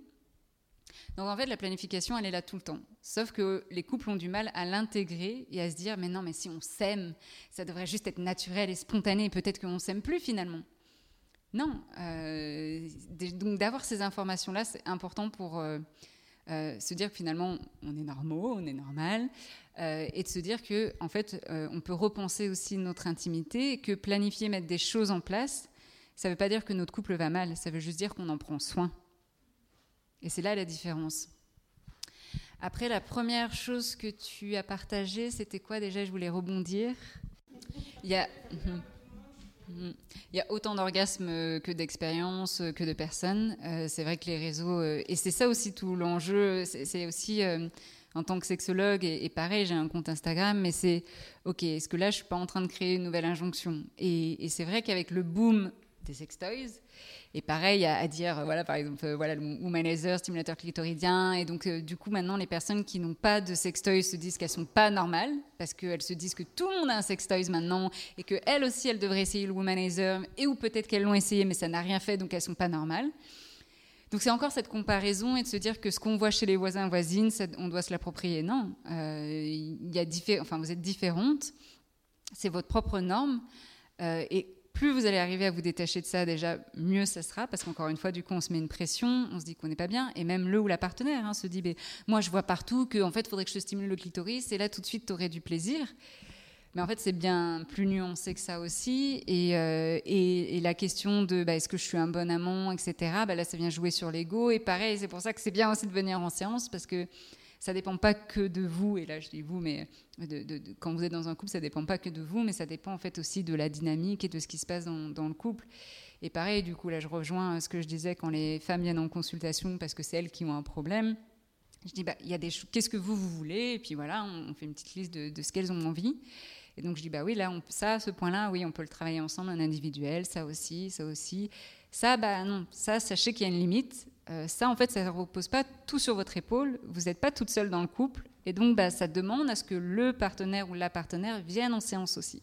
Donc en fait, la planification, elle est là tout le temps. Sauf que les couples ont du mal à l'intégrer et à se dire, mais non, mais si on s'aime, ça devrait juste être naturel et spontané, peut-être qu'on ne s'aime plus finalement. Non. euh, donc d'avoir ces informations-là, c'est important pour euh, euh, se dire que finalement, on est normaux, on est normal, euh, et de se dire que en fait, euh, on peut repenser aussi notre intimité, que planifier, mettre des choses en place, ça ne veut pas dire que notre couple va mal, ça veut juste dire qu'on en prend soin. Et c'est là la différence. Après, la première chose que tu as partagée, c'était quoi déjà? Je voulais rebondir. Il y a, autant d'orgasmes euh, que d'expériences, que de personnes. C'est vrai que les réseaux, et c'est ça aussi tout l'enjeu, c'est aussi en tant que sexologue, et, pareil, j'ai un compte Instagram, mais c'est, ok, est-ce que là, je suis pas en train de créer une nouvelle injonction? Et, c'est vrai qu'avec le boom des sextoys, et pareil à, dire, euh, voilà, par exemple, euh, voilà, le womanizer, stimulateur clitoridien, et donc euh, du coup maintenant les personnes qui n'ont pas de sextoys se disent qu'elles sont pas normales parce qu'elles se disent que tout le monde a un sextoys maintenant et que elles aussi elles devraient essayer le womanizer et ou peut-être qu'elles l'ont essayé mais ça n'a rien fait donc elles sont pas normales. Donc c'est encore cette comparaison et de se dire que ce qu'on voit chez les voisins voisines, on doit se l'approprier. Non, Euh, il y a enfin vous êtes différentes, c'est votre propre norme euh, et plus vous allez arriver à vous détacher de ça, déjà mieux ça sera, parce qu'encore une fois, du coup, on se met une pression, on se dit qu'on n'est pas bien, et même le ou la partenaire hein, se dit, moi je vois partout qu'en fait, il faudrait que je stimule le clitoris, et là tout de suite, tu aurais du plaisir. Mais en fait, c'est bien plus nuancé que ça aussi. Et, euh, et, et la question de bah, est-ce que je suis un bon amant, etc., bah, là, ça vient jouer sur l'ego. Et pareil, c'est pour ça que c'est bien aussi de venir en séance, parce que ça dépend pas que de vous. Et là, je dis vous, mais de- quand vous êtes dans un couple, ça dépend pas que de vous, mais ça dépend en fait aussi de la dynamique et de ce qui se passe dans, le couple. Et pareil, du coup, là, je rejoins ce que je disais quand les femmes viennent en consultation, parce que c'est elles qui ont un problème. Je dis, bah, il y a des qu'est-ce que vous, vous voulez? Et puis voilà, on, on fait une petite liste de, de ce qu'elles ont envie. Et donc je dis, bah oui, là, on, ça, ce point-là, oui, on peut le travailler ensemble, en individuel, ça aussi, ça aussi. Ça, bah non, ça, sachez qu'il y a une limite. Euh, ça, en fait, ça ne repose pas tout sur votre épaule. Vous n'êtes pas toute seule dans le couple. Et donc, bah, ça demande à ce que le partenaire ou la partenaire vienne en séance aussi.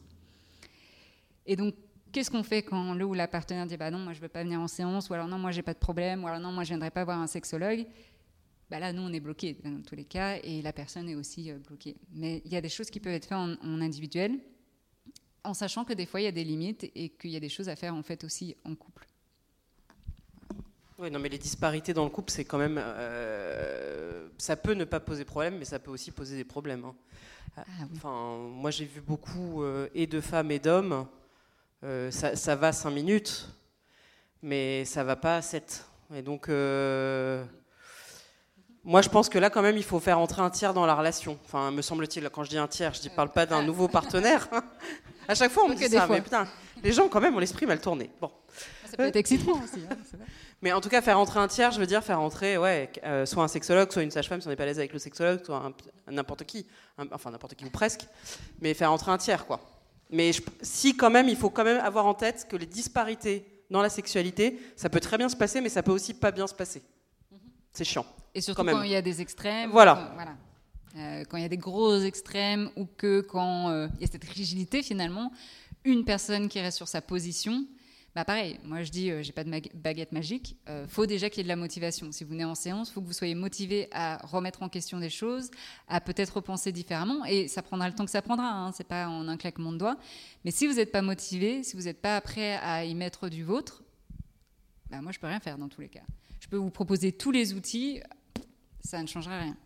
Et donc, qu'est-ce qu'on fait quand le ou la partenaire dit, bah non, moi, je ne veux pas venir en séance, ou alors non, moi, j'ai pas de problème, ou alors non, moi, je ne viendrai pas voir un sexologue? Bah là, nous, on est bloqué dans tous les cas, et la personne est aussi euh, bloquée. Mais il y a des choses qui peuvent être faites en, en individuel, en sachant que des fois, il y a des limites et qu'il y a des choses à faire en fait aussi en couple. Oui, non, mais les disparités dans le couple, c'est quand même. euh, ça peut ne pas poser problème, mais ça peut aussi poser des problèmes. hein. Ah Enfin, moi, j'ai vu beaucoup euh, et de femmes et d'hommes. euh, ça, ça va 5 minutes, mais ça va pas à 7. Et donc, moi, je pense que là, quand même, il faut faire entrer un tiers dans la relation. Enfin, me semble-t-il, quand je dis un tiers, je ne parle pas d'un nouveau partenaire. À chaque fois, on me dit ça, fois. mais putain, les gens, quand même, ont l'esprit mal tourné. Bon. Ça peut être excitant aussi. hein. Mais en tout cas, faire rentrer un tiers, je veux dire faire rentrer ouais, euh, soit un sexologue, soit une sage-femme si on n'est pas à l'aise avec le sexologue, soit n'importe qui, Un- enfin n'importe qui ou presque, mais faire rentrer un tiers, quoi. Mais je- si quand même, il faut quand même avoir en tête que les disparités dans la sexualité, ça peut très bien se passer, mais ça peut aussi pas bien se passer. C'est chiant. Et surtout Quand même. quand il y a des extrêmes. Voilà. Quand, voilà. Euh, quand il y a des gros extrêmes ou que quand euh, il y a cette rigidité finalement, une personne qui reste sur sa position, bah pareil, moi je dis, euh, j'ai pas de mag- baguette magique, euh, faut déjà qu'il y ait de la motivation. Si vous venez en séance, faut que vous soyez motivé à remettre en question des choses, à peut-être repenser différemment, et ça prendra le temps que ça prendra, hein, c'est pas en un claquement de doigts. Mais si vous n'êtes pas motivé, si vous n'êtes pas prêt à y mettre du vôtre, bah moi je peux rien faire dans tous les cas. Je peux vous proposer tous les outils, ça ne changera rien.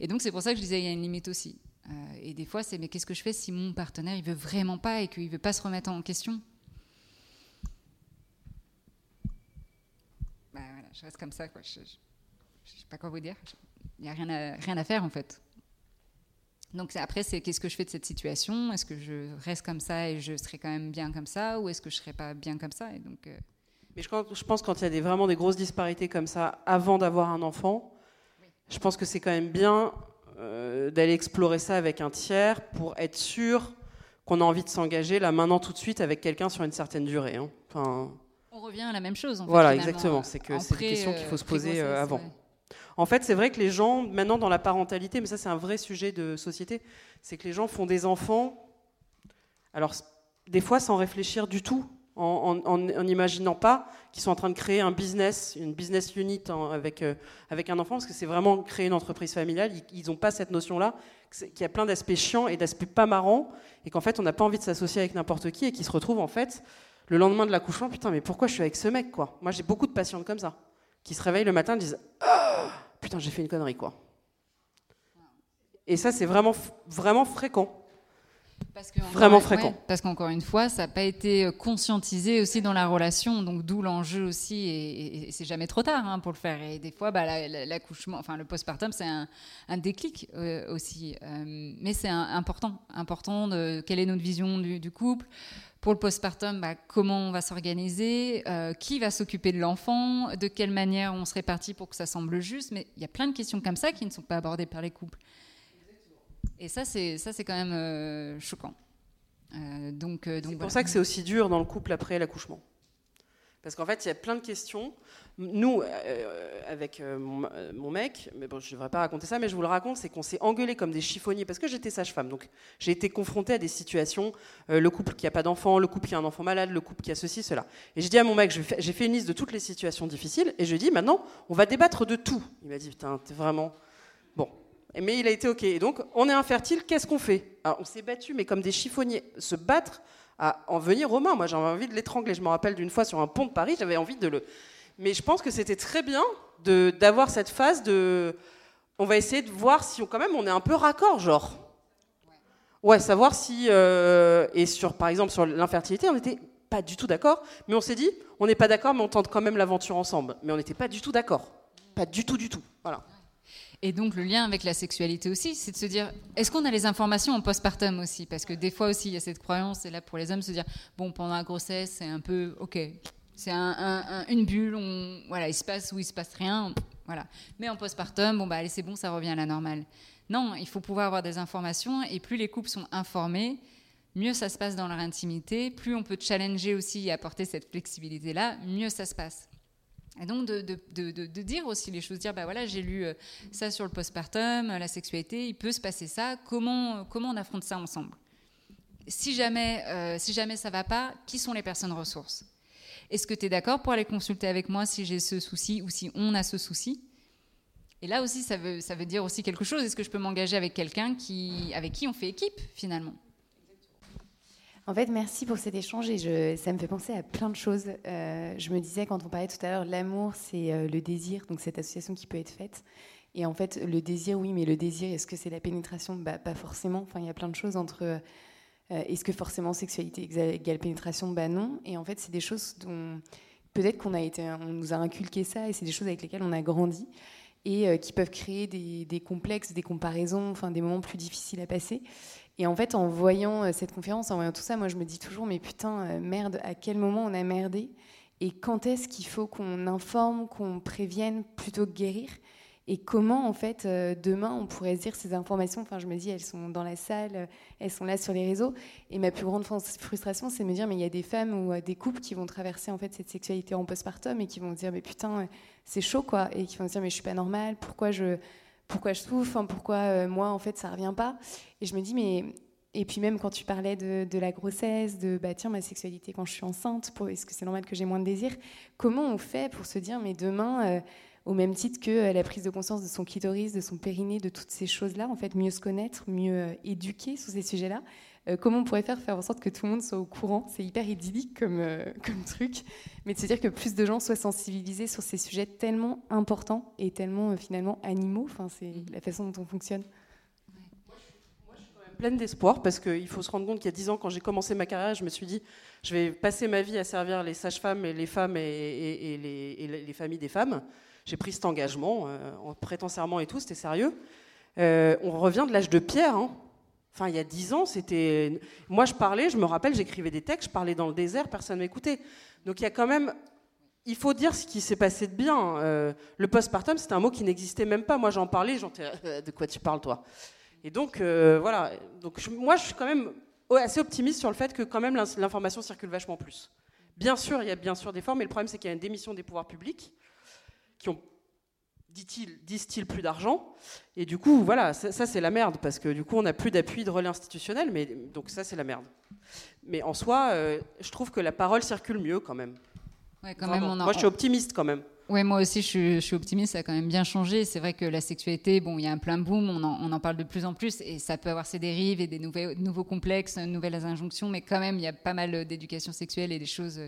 Et donc c'est pour ça que je disais il y a une limite aussi. Euh, et des fois c'est mais qu'est-ce que je fais si mon partenaire il veut vraiment pas et qu'il veut pas se remettre en question? Bah voilà, je reste comme ça quoi. Je, je sais pas quoi vous dire. Il y a rien à, rien à faire en fait. Donc après c'est qu'est-ce que je fais de cette situation? Est-ce que je reste comme ça et je serai quand même bien comme ça? Ou est-ce que je serai pas bien comme ça? Et donc euh, Mais je, pense- je pense quand il y a des, vraiment des grosses disparités comme ça avant d'avoir un enfant, je pense que c'est quand même bien euh, d'aller explorer ça avec un tiers pour être sûr qu'on a envie de s'engager là maintenant tout de suite avec quelqu'un sur une certaine durée. hein. Enfin, on revient à la même chose. En fait, voilà, exactement. C'est que c'est des questions qu'il faut se poser euh, avant. ouais. En fait, c'est vrai que les gens, maintenant dans la parentalité, mais ça c'est un vrai sujet de société, c'est que les gens font des enfants, alors des fois sans réfléchir du tout, en n'imaginant pas qu'ils sont en train de créer un business, une business unit avec, euh, avec un enfant, parce que c'est vraiment créer une entreprise familiale, ils n'ont pas cette notion-là, qu'il y a plein d'aspects chiants et d'aspects pas marrants, et qu'en fait on n'a pas envie de s'associer avec n'importe qui, et qui se retrouvent en fait le lendemain de l'accouchement, putain mais pourquoi je suis avec ce mec quoi? Moi j'ai beaucoup de patientes comme ça, qui se réveillent le matin et disent Ah, putain j'ai fait une connerie quoi. Et ça c'est vraiment, vraiment fréquent. Parce que encore- Vraiment ouais, fréquent. parce qu'encore une fois, ça n'a pas été euh, conscientisé aussi dans la relation, donc d'où l'enjeu aussi, et, c'est jamais trop tard hein, pour le faire. Et des fois, bah, la- la- l'accouchement, enfin le postpartum, c'est un, un déclic euh, aussi, Euh, mais c'est important, important de quelle est notre vision du, du couple. Pour le postpartum, bah, comment on va s'organiser, euh, qui va s'occuper de l'enfant, de quelle manière on se répartit pour que ça semble juste. Mais il y a plein de questions comme ça qui ne sont pas abordées par les couples. Et ça, c'est ça, c'est quand même euh, choquant. Euh, donc, euh, donc C'est pour voilà. ça que c'est aussi dur dans le couple après l'accouchement. Parce qu'en fait, il y a plein de questions. Nous, avec mon, mon mec, mais bon, je ne devrais pas raconter ça, mais je vous le raconte, c'est qu'on s'est engueulés comme des chiffonniers parce que j'étais sage-femme. Donc, j'ai été confrontée à des situations, le couple qui a pas d'enfant, le couple qui a un enfant malade, le couple qui a ceci, cela. Et j'ai dit à mon mec, j'ai fait une liste de toutes les situations difficiles, et je lui ai dit, maintenant, on va débattre de tout. Il m'a dit, putain, t'es vraiment... Mais il a été OK. Et donc, on est infertile, qu'est-ce qu'on fait? Alors, On s'est battu, mais comme des chiffonniers. Se battre à en venir aux mains. Moi, j'avais envie de l'étrangler. Je me rappelle d'une fois sur un pont de Paris, j'avais envie de le. Mais je pense que c'était très bien d'avoir cette phase de. On va essayer de voir si on, quand même on est un peu raccord, genre. Ouais, savoir si. euh, et sur, par exemple, sur l'infertilité, on n'était pas du tout d'accord. Mais on s'est dit, on n'est pas d'accord, mais on tente quand même l'aventure ensemble. Mais on n'était pas du tout d'accord. Pas du tout, du tout. Voilà. Et donc le lien avec la sexualité aussi, c'est de se dire, est-ce qu'on a les informations en postpartum aussi? Parce que des fois aussi, il y a cette croyance, et là pour les hommes, se dire, bon, pendant la grossesse, c'est un peu, ok, c'est un- un- un- une bulle, voilà, il se passe ou il se passe rien, voilà. Mais en postpartum, bon, bah allez, c'est bon, ça revient à la normale. Non, il faut pouvoir avoir des informations, et plus les couples sont informés, mieux ça se passe dans leur intimité, plus on peut challenger aussi et apporter cette flexibilité-là, mieux ça se passe. Et donc de, dire aussi les choses, dire bah voilà j'ai lu euh, ça sur le postpartum, euh, la sexualité, il peut se passer ça, comment, comment on affronte ça ensemble? Si jamais, euh, si jamais ça va pas, qui sont les personnes ressources? Est-ce que tu es d'accord pour aller consulter avec moi si j'ai ce souci ou si on a ce souci? Et là aussi, ça veut, ça veut dire aussi quelque chose. Est-ce que je peux m'engager avec quelqu'un qui, avec qui on fait équipe finalement? En fait, merci pour cet échange et ça me fait penser à plein de choses. Euh, je me disais, quand on parlait tout à l'heure, l'amour, c'est euh, le désir, donc cette association qui peut être faite. Et en fait, le désir, oui, mais le désir, est-ce que c'est la pénétration? Bah, Pas forcément. Enfin, il y a plein de choses entre. euh, est-ce que forcément sexualité égale pénétration? Bah non. Et en fait, c'est des choses dont peut-être qu'on a été, on nous a inculqué ça, et c'est des choses avec lesquelles on a grandi et qui peuvent créer des, des complexes, des comparaisons, enfin des moments plus difficiles à passer. Et en fait, en voyant euh, cette conférence, en voyant tout ça, moi, je me dis toujours, mais putain, euh, merde, à quel moment on a merdé Et quand est-ce qu'il faut qu'on informe, qu'on prévienne plutôt que guérir et comment, en fait, euh, demain, on pourrait se dire ces informations Enfin, je me dis, elles sont dans la salle, elles sont là sur les réseaux. Et ma plus grande frustration, c'est de me dire, mais il y a des femmes ou des couples qui vont traverser, en fait, cette sexualité en postpartum et qui vont se dire, mais putain, c'est chaud, quoi. Et qui vont se dire, mais je suis pas normale, pourquoi je, pourquoi je souffre Pourquoi, moi, en fait, ça revient pas Et je me dis, mais. Et puis même quand tu parlais de, la grossesse, de bah tiens ma sexualité quand je suis enceinte, est-ce que c'est normal que j'ai moins de désir Comment on fait pour se dire mais demain au même titre que euh, la prise de conscience de son clitoris, de son périnée, de toutes ces choses-là, en fait, mieux se connaître, mieux euh, éduquer sur ces sujets-là. Euh, comment on pourrait faire faire en sorte que tout le monde soit au courant? C'est hyper idyllique comme, comme truc, mais de se dire que plus de gens soient sensibilisés sur ces sujets tellement importants et tellement finalement animaux. Enfin, c'est la façon dont on fonctionne pleine d'espoir parce qu'il faut se rendre compte qu'il y a dix ans, quand j'ai commencé ma carrière, je me suis dit, je vais passer ma vie à servir les sages-femmes et les femmes et, les, et, les, familles des femmes j'ai pris cet engagement euh, en prêtant serment et tout, c'était sérieux. Euh, on revient de l'âge de pierre. Hein. Enfin, il y a dix ans, c'était. Moi, je parlais, je me rappelle, j'écrivais des textes, je parlais dans le désert, personne ne m'écoutait. Donc, il y a quand même. Il faut dire ce qui s'est passé de bien. Euh, le postpartum, c'était un mot qui n'existait même pas. Moi, j'en parlais, j'en de quoi tu parles, toi? Et donc, voilà. Donc, moi, je suis quand même assez optimiste sur le fait que, quand même, l'information circule vachement plus. Bien sûr, il y a bien sûr des formes, mais le problème, c'est qu'il y a une démission des pouvoirs publics qui ont disent-ils plus d'argent Et du coup, voilà, ça, c'est la merde, parce que du coup, on n'a plus d'appui de relais institutionnel, mais donc ça c'est la merde. Mais en soi, euh, je trouve que la parole circule mieux quand même. quand même Moi, je suis optimiste quand même. Oui, moi aussi, je suis, optimiste. Ça a quand même bien changé. C'est vrai que la sexualité, bon, il y a un plein boom. On en, parle de plus en plus, et ça peut avoir ses dérives et des nouveaux complexes, nouvelles injonctions. Mais quand même, il y a pas mal d'éducation sexuelle et des choses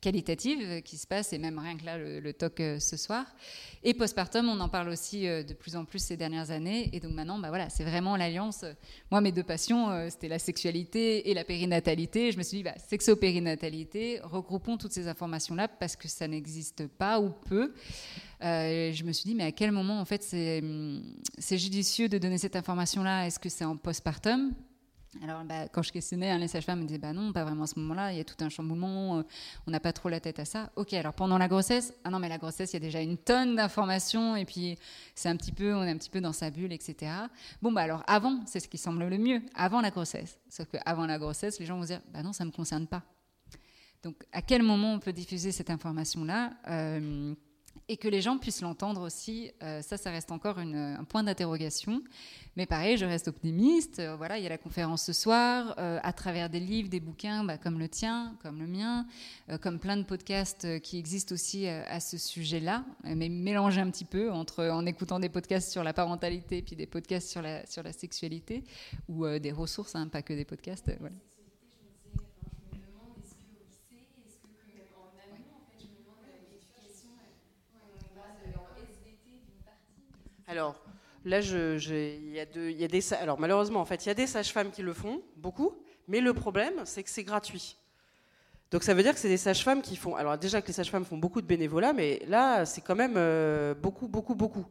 qualitatives qui se passent. Et même rien que là, le, le talk euh, ce soir. Et postpartum, on en parle aussi euh, de plus en plus ces dernières années. Et donc maintenant, bah voilà, c'est vraiment l'alliance. Moi, mes deux passions, euh, c'était la sexualité et la périnatalité. Je me suis dit, bah, sexo-périnatalité, regroupons toutes ces informations-là parce que ça n'existe pas ou peu. Euh, je me suis dit, mais à quel moment, en fait, c'est judicieux de donner cette information-là? Est-ce que c'est en postpartum? Alors, bah, quand je questionnais, hein, les sages-femmes me disaient bah non, pas vraiment à ce moment-là, il y a tout un chamboulement, euh, on n'a pas trop la tête à ça. Ok, alors pendant la grossesse, ah non, mais la grossesse, il y a déjà une tonne d'informations, et puis c'est un petit peu, on est un petit peu dans sa bulle, etc. Bon, bah alors avant, c'est ce qui semble le mieux, avant la grossesse. Sauf qu'avant la grossesse, les gens vont dire bah non, ça ne me concerne pas. Donc, à quel moment on peut diffuser cette information-là? Euh, et que les gens puissent l'entendre aussi, euh, ça, ça reste encore un point d'interrogation. Mais pareil, je reste optimiste. Euh, voilà, il y a la conférence ce soir, euh, à travers des livres, des bouquins, bah, comme le tien, comme le mien, comme plein de podcasts qui existent aussi à ce sujet-là, mais mélangés un petit peu entre en écoutant des podcasts sur la parentalité et puis des podcasts sur la, sur la sexualité, ou des ressources, hein, pas que des podcasts. Alors, là, il y, a alors malheureusement, en fait, il y a des sages-femmes qui le font, beaucoup, mais le problème, c'est que c'est gratuit. Donc ça veut dire que c'est des sages-femmes qui font. Alors déjà que les sages-femmes font beaucoup de bénévolat, mais là, c'est quand même euh, beaucoup, beaucoup, beaucoup.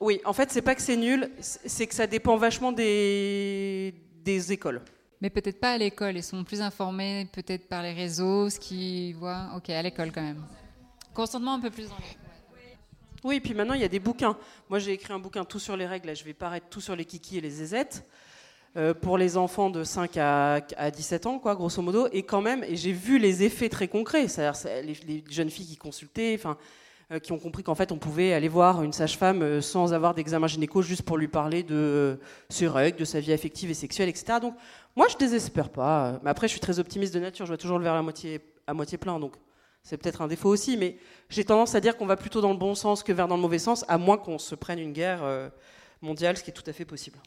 Oui, en fait, c'est pas que c'est nul, c'est que ça dépend vachement des, écoles. Mais peut-être pas à l'école, ils sont plus informés peut-être par les réseaux, ce qu'ils voient. Ok, à l'école quand même. Consentement un peu plus. Oui, et puis maintenant, il y a des bouquins. Moi, j'ai écrit un bouquin tout sur les règles. je vais paraître tout sur les kikis et les zézettes. Euh, pour les enfants de 5 à, 17 ans, quoi, grosso modo. Et quand même, et j'ai vu les effets très concrets. C'est-à-dire les, jeunes filles qui consultaient, euh, qui ont compris qu'en fait, on pouvait aller voir une sage-femme euh, sans avoir d'examen gynéco, juste pour lui parler de ses règles, de sa vie affective et sexuelle, etc. Donc, moi, je désespère pas. Mais après, je suis très optimiste de nature. Je vois toujours le verre à moitié, à moitié plein. Donc, c'est peut-être un défaut aussi, mais j'ai tendance à dire qu'on va plutôt dans le bon sens que vers dans le mauvais sens, à moins qu'on se prenne une guerre euh, mondiale, ce qui est tout à fait possible.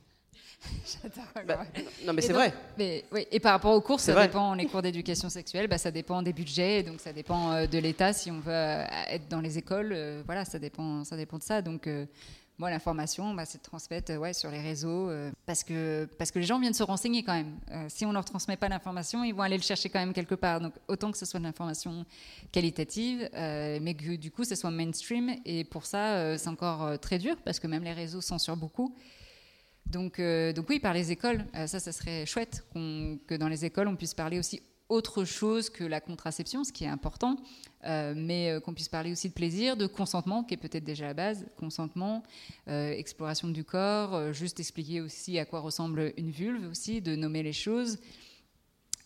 Bah, non, mais c'est vrai. Mais, oui, et par rapport aux cours, ça dépend, les cours d'éducation sexuelle, bah, ça dépend des budgets, donc ça dépend euh, de l'État si on veut euh, être dans les écoles. voilà, ça dépend, ça dépend de ça. Donc, moi, l'information, bah, c'est transmettre ouais, sur les réseaux euh, parce, que, parce que les gens viennent se renseigner quand même. Euh, si on ne leur transmet pas l'information, ils vont aller le chercher quand même quelque part. Donc, autant que ce soit de l'information qualitative, euh, mais que du coup, ce soit mainstream. Et pour ça, c'est encore très dur parce que même les réseaux censurent beaucoup. Donc, euh, donc oui, par les écoles, euh, ça, ça serait chouette que dans les écoles, on puisse parler aussi autre chose que la contraception, ce qui est important, euh, mais euh, qu'on puisse parler aussi de plaisir, de consentement, qui est peut-être déjà la base, consentement, euh, exploration du corps, euh, juste expliquer aussi à quoi ressemble une vulve aussi, de nommer les choses,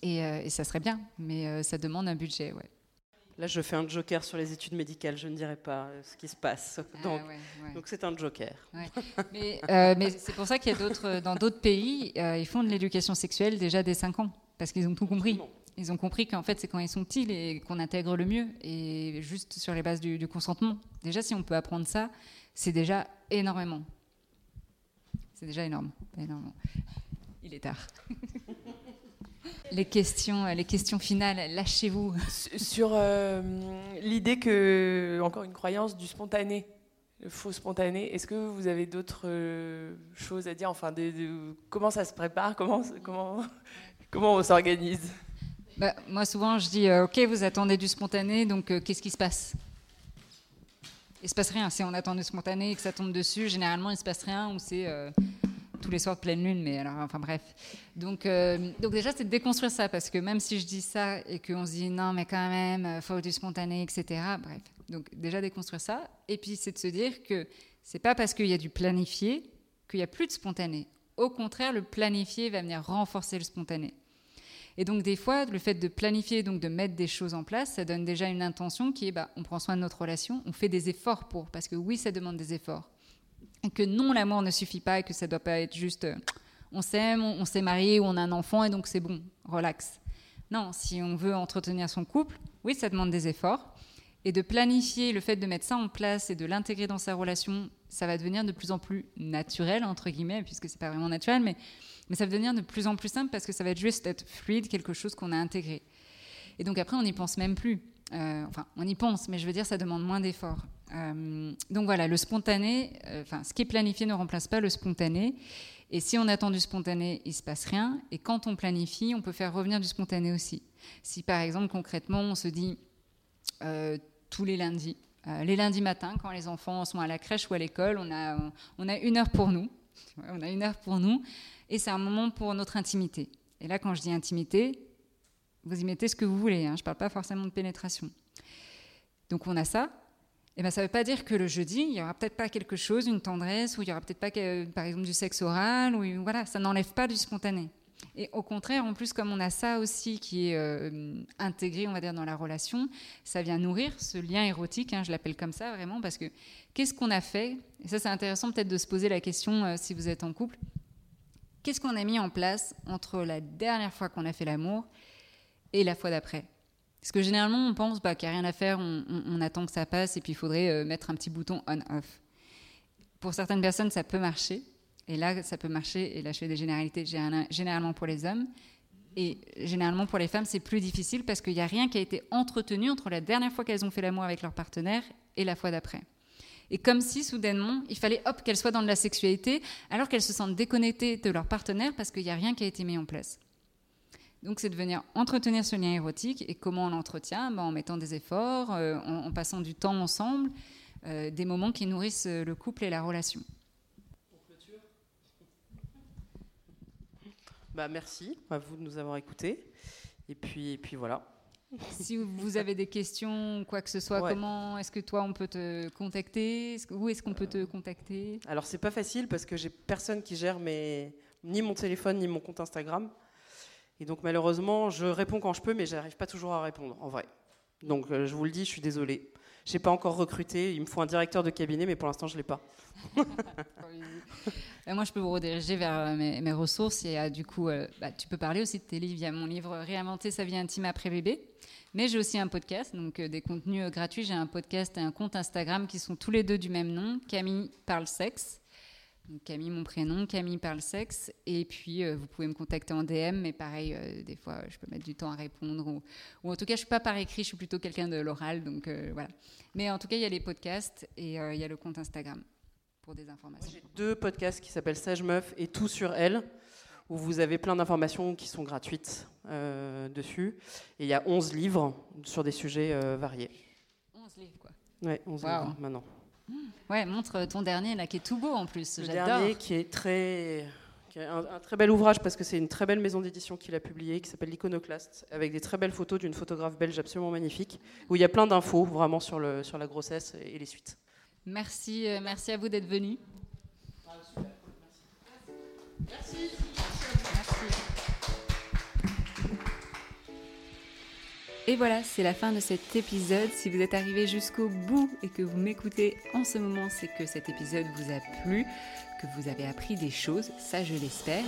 et, et ça serait bien, mais ça demande un budget, ouais. Là, je fais un joker sur les études médicales. Je ne dirai pas ce qui se passe. Donc, Ah ouais, ouais. donc c'est un joker. Ouais. Mais, mais c'est pour ça qu'il y a d'autres, dans d'autres pays, ils font de l'éducation sexuelle déjà dès 5 ans, parce qu'ils ont tout compris. Ils ont compris qu'en fait, c'est quand ils sont petits et qu'on intègre le mieux, et juste sur les bases du, du consentement. Déjà, si on peut apprendre ça, c'est déjà énormément. C'est déjà énorme. énormément. Il est tard. les, questions, les questions finales, lâchez-vous. Sur euh, l'idée que, encore une croyance du spontané, le faux spontané, est-ce que vous avez d'autres euh, choses à dire Enfin, de- comment ça se prépare Comment, comment, comment on s'organise? Bah, moi, souvent, je dis euh, Ok, vous attendez du spontané, donc euh, qu'est-ce qui se passe? Il se passe rien. Si on attend du spontané et que ça tombe dessus, généralement, il se passe rien ou c'est euh, tous les soirs de pleine lune. Mais alors, enfin, bref. Donc, donc déjà, c'est de déconstruire ça parce que même si je dis ça et qu'on se dit non, mais quand même, euh, faut du spontané, etc. Bref. Donc, déjà déconstruire ça. Et puis, c'est de se dire que c'est pas parce qu'il y a du planifié qu'il n'y a plus de spontané. Au contraire, le planifié va venir renforcer le spontané. Et donc des fois, le fait de planifier, donc de mettre des choses en place, ça donne déjà une intention qui est, bah, on prend soin de notre relation, on fait des efforts pour, parce que oui, ça demande des efforts. Et que non, l'amour ne suffit pas et que ça doit pas être juste, euh, on s'aime, on, on s'est marié ou on a un enfant et donc c'est bon, relax. Non, si on veut entretenir son couple, oui, ça demande des efforts. Et de planifier le fait de mettre ça en place et de l'intégrer dans sa relation, ça va devenir de plus en plus naturel, entre guillemets, puisque c'est pas vraiment naturel, mais, ça va devenir de plus en plus simple parce que ça va être juste être fluide, quelque chose qu'on a intégré. Et donc après, on n'y pense même plus. Euh, enfin, on y pense, mais je veux dire, ça demande moins d'efforts. Euh, donc voilà, le spontané, euh, enfin, ce qui est planifié ne remplace pas le spontané. Et si on attend du spontané, il se passe rien. Et quand on planifie, on peut faire revenir du spontané aussi. Si par exemple, concrètement, on se dit tous les lundis, euh, les lundis matins, quand les enfants sont à la crèche ou à l'école, on a, on, a une heure pour nous. On a une heure pour nous. Et c'est un moment pour notre intimité. Et là, quand je dis intimité, vous y mettez ce que vous voulez. hein, je ne parle pas forcément de pénétration. Donc on a ça. Et ben, ça ne veut pas dire que le jeudi, il n'y aura peut-être pas quelque chose, une tendresse, ou il n'y aura peut-être pas, par exemple, du sexe oral, ou voilà, ça n'enlève pas du spontané. Et au contraire, en plus, comme on a ça aussi qui est euh, intégré, on va dire, dans la relation, ça vient nourrir ce lien érotique, hein, je l'appelle comme ça vraiment, parce que qu'est-ce qu'on a fait? Et ça, c'est intéressant peut-être de se poser la question euh, si vous êtes en couple. Qu'est-ce qu'on a mis en place entre la dernière fois qu'on a fait l'amour et la fois d'après? Parce que généralement, on pense bah, qu'il n'y a rien à faire, on, attend que ça passe et puis il faudrait euh, mettre un petit bouton on-off. Pour certaines personnes, ça peut marcher. Et là, ça peut marcher, et là je fais des généralités général- généralement pour les hommes. Et généralement pour les femmes, c'est plus difficile parce qu'il n'y a rien qui a été entretenu entre la dernière fois qu'elles ont fait l'amour avec leur partenaire et la fois d'après. Et comme si soudainement, il fallait hop qu'elles soient dans de la sexualité, alors qu'elles se sentent déconnectées de leur partenaire parce qu'il n'y a rien qui a été mis en place. Donc c'est de venir entretenir ce lien érotique. Et comment on l'entretient? Ben, En mettant des efforts, euh, en, passant du temps ensemble, euh, des moments qui nourrissent le couple et la relation. Bah, merci à vous de nous avoir écoutés. Et puis, et puis voilà. Si vous avez des questions ou quoi que ce soit, Ouais. comment est-ce que toi on peut te contacter? Que- Où est-ce qu'on peut te contacter? Alors c'est pas facile parce que j'ai personne qui gère mes... ni mon téléphone ni mon compte Instagram. Et donc malheureusement, je réponds quand je peux, mais j'arrive pas toujours à répondre, en vrai. Donc euh, je vous le dis, je suis désolée. J'ai pas encore recruté. Il me faut un directeur de cabinet, mais pour l'instant je l'ai pas. Moi, je peux vous rediriger vers euh, mes, ressources. Et euh, du coup, euh, bah, tu peux parler aussi de tes livres. Il mon livre Réinventer sa vie intime après bébé. Mais j'ai aussi un podcast, donc des contenus gratuits. J'ai un podcast et un compte Instagram qui sont tous les deux du même nom. Camille parle sexe. Donc, Camille, mon prénom, Camille parle sexe. Et puis, euh, vous pouvez me contacter en DM, mais pareil, euh, des fois, je peux mettre du temps à répondre. Ou, ou en tout cas, je suis pas par écrit, je suis plutôt quelqu'un de l'oral. Donc euh, voilà. Mais en tout cas, il y a les podcasts et il y a le compte Instagram pour des informations. Deux podcasts qui s'appellent Sage Meuf et Tout sur elle, où vous avez plein d'informations qui sont gratuites dessus. Et il y a 11 livres sur des sujets variés. 11 livres, quoi. Ouais, 11 Wow. livres maintenant. Ouais, montre ton dernier là qui est tout beau en plus. Le dernier qui est très, qui est un, un très bel ouvrage parce que c'est une très belle maison d'édition qui l'a publié, qui s'appelle l'Iconoclaste, avec des très belles photos d'une photographe belge absolument magnifique, où il y a plein d'infos vraiment sur, le, sur la grossesse et les suites. Merci, euh, merci à vous d'être venus. Et voilà, c'est la fin de cet épisode. Si vous êtes arrivé jusqu'au bout et que vous m'écoutez en ce moment, c'est que cet épisode vous a plu, que vous avez appris des choses, ça je l'espère.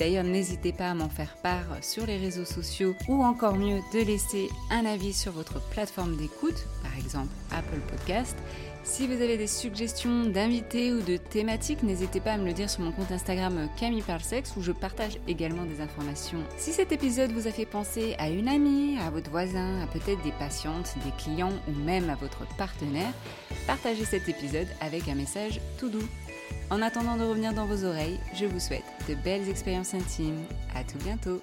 D'ailleurs, n'hésitez pas à m'en faire part sur les réseaux sociaux ou encore mieux de laisser un avis sur votre plateforme d'écoute, par exemple Apple Podcast. Si vous avez des suggestions d'invités ou de thématiques, n'hésitez pas à me le dire sur mon compte Instagram Camille Parsex où je partage également des informations. Si cet épisode vous a fait penser à une amie, à votre voisin, à peut-être des patientes, des clients ou même à votre partenaire, partagez cet épisode avec un message tout doux. En attendant de revenir dans vos oreilles, je vous souhaite de belles expériences intimes. À tout bientôt.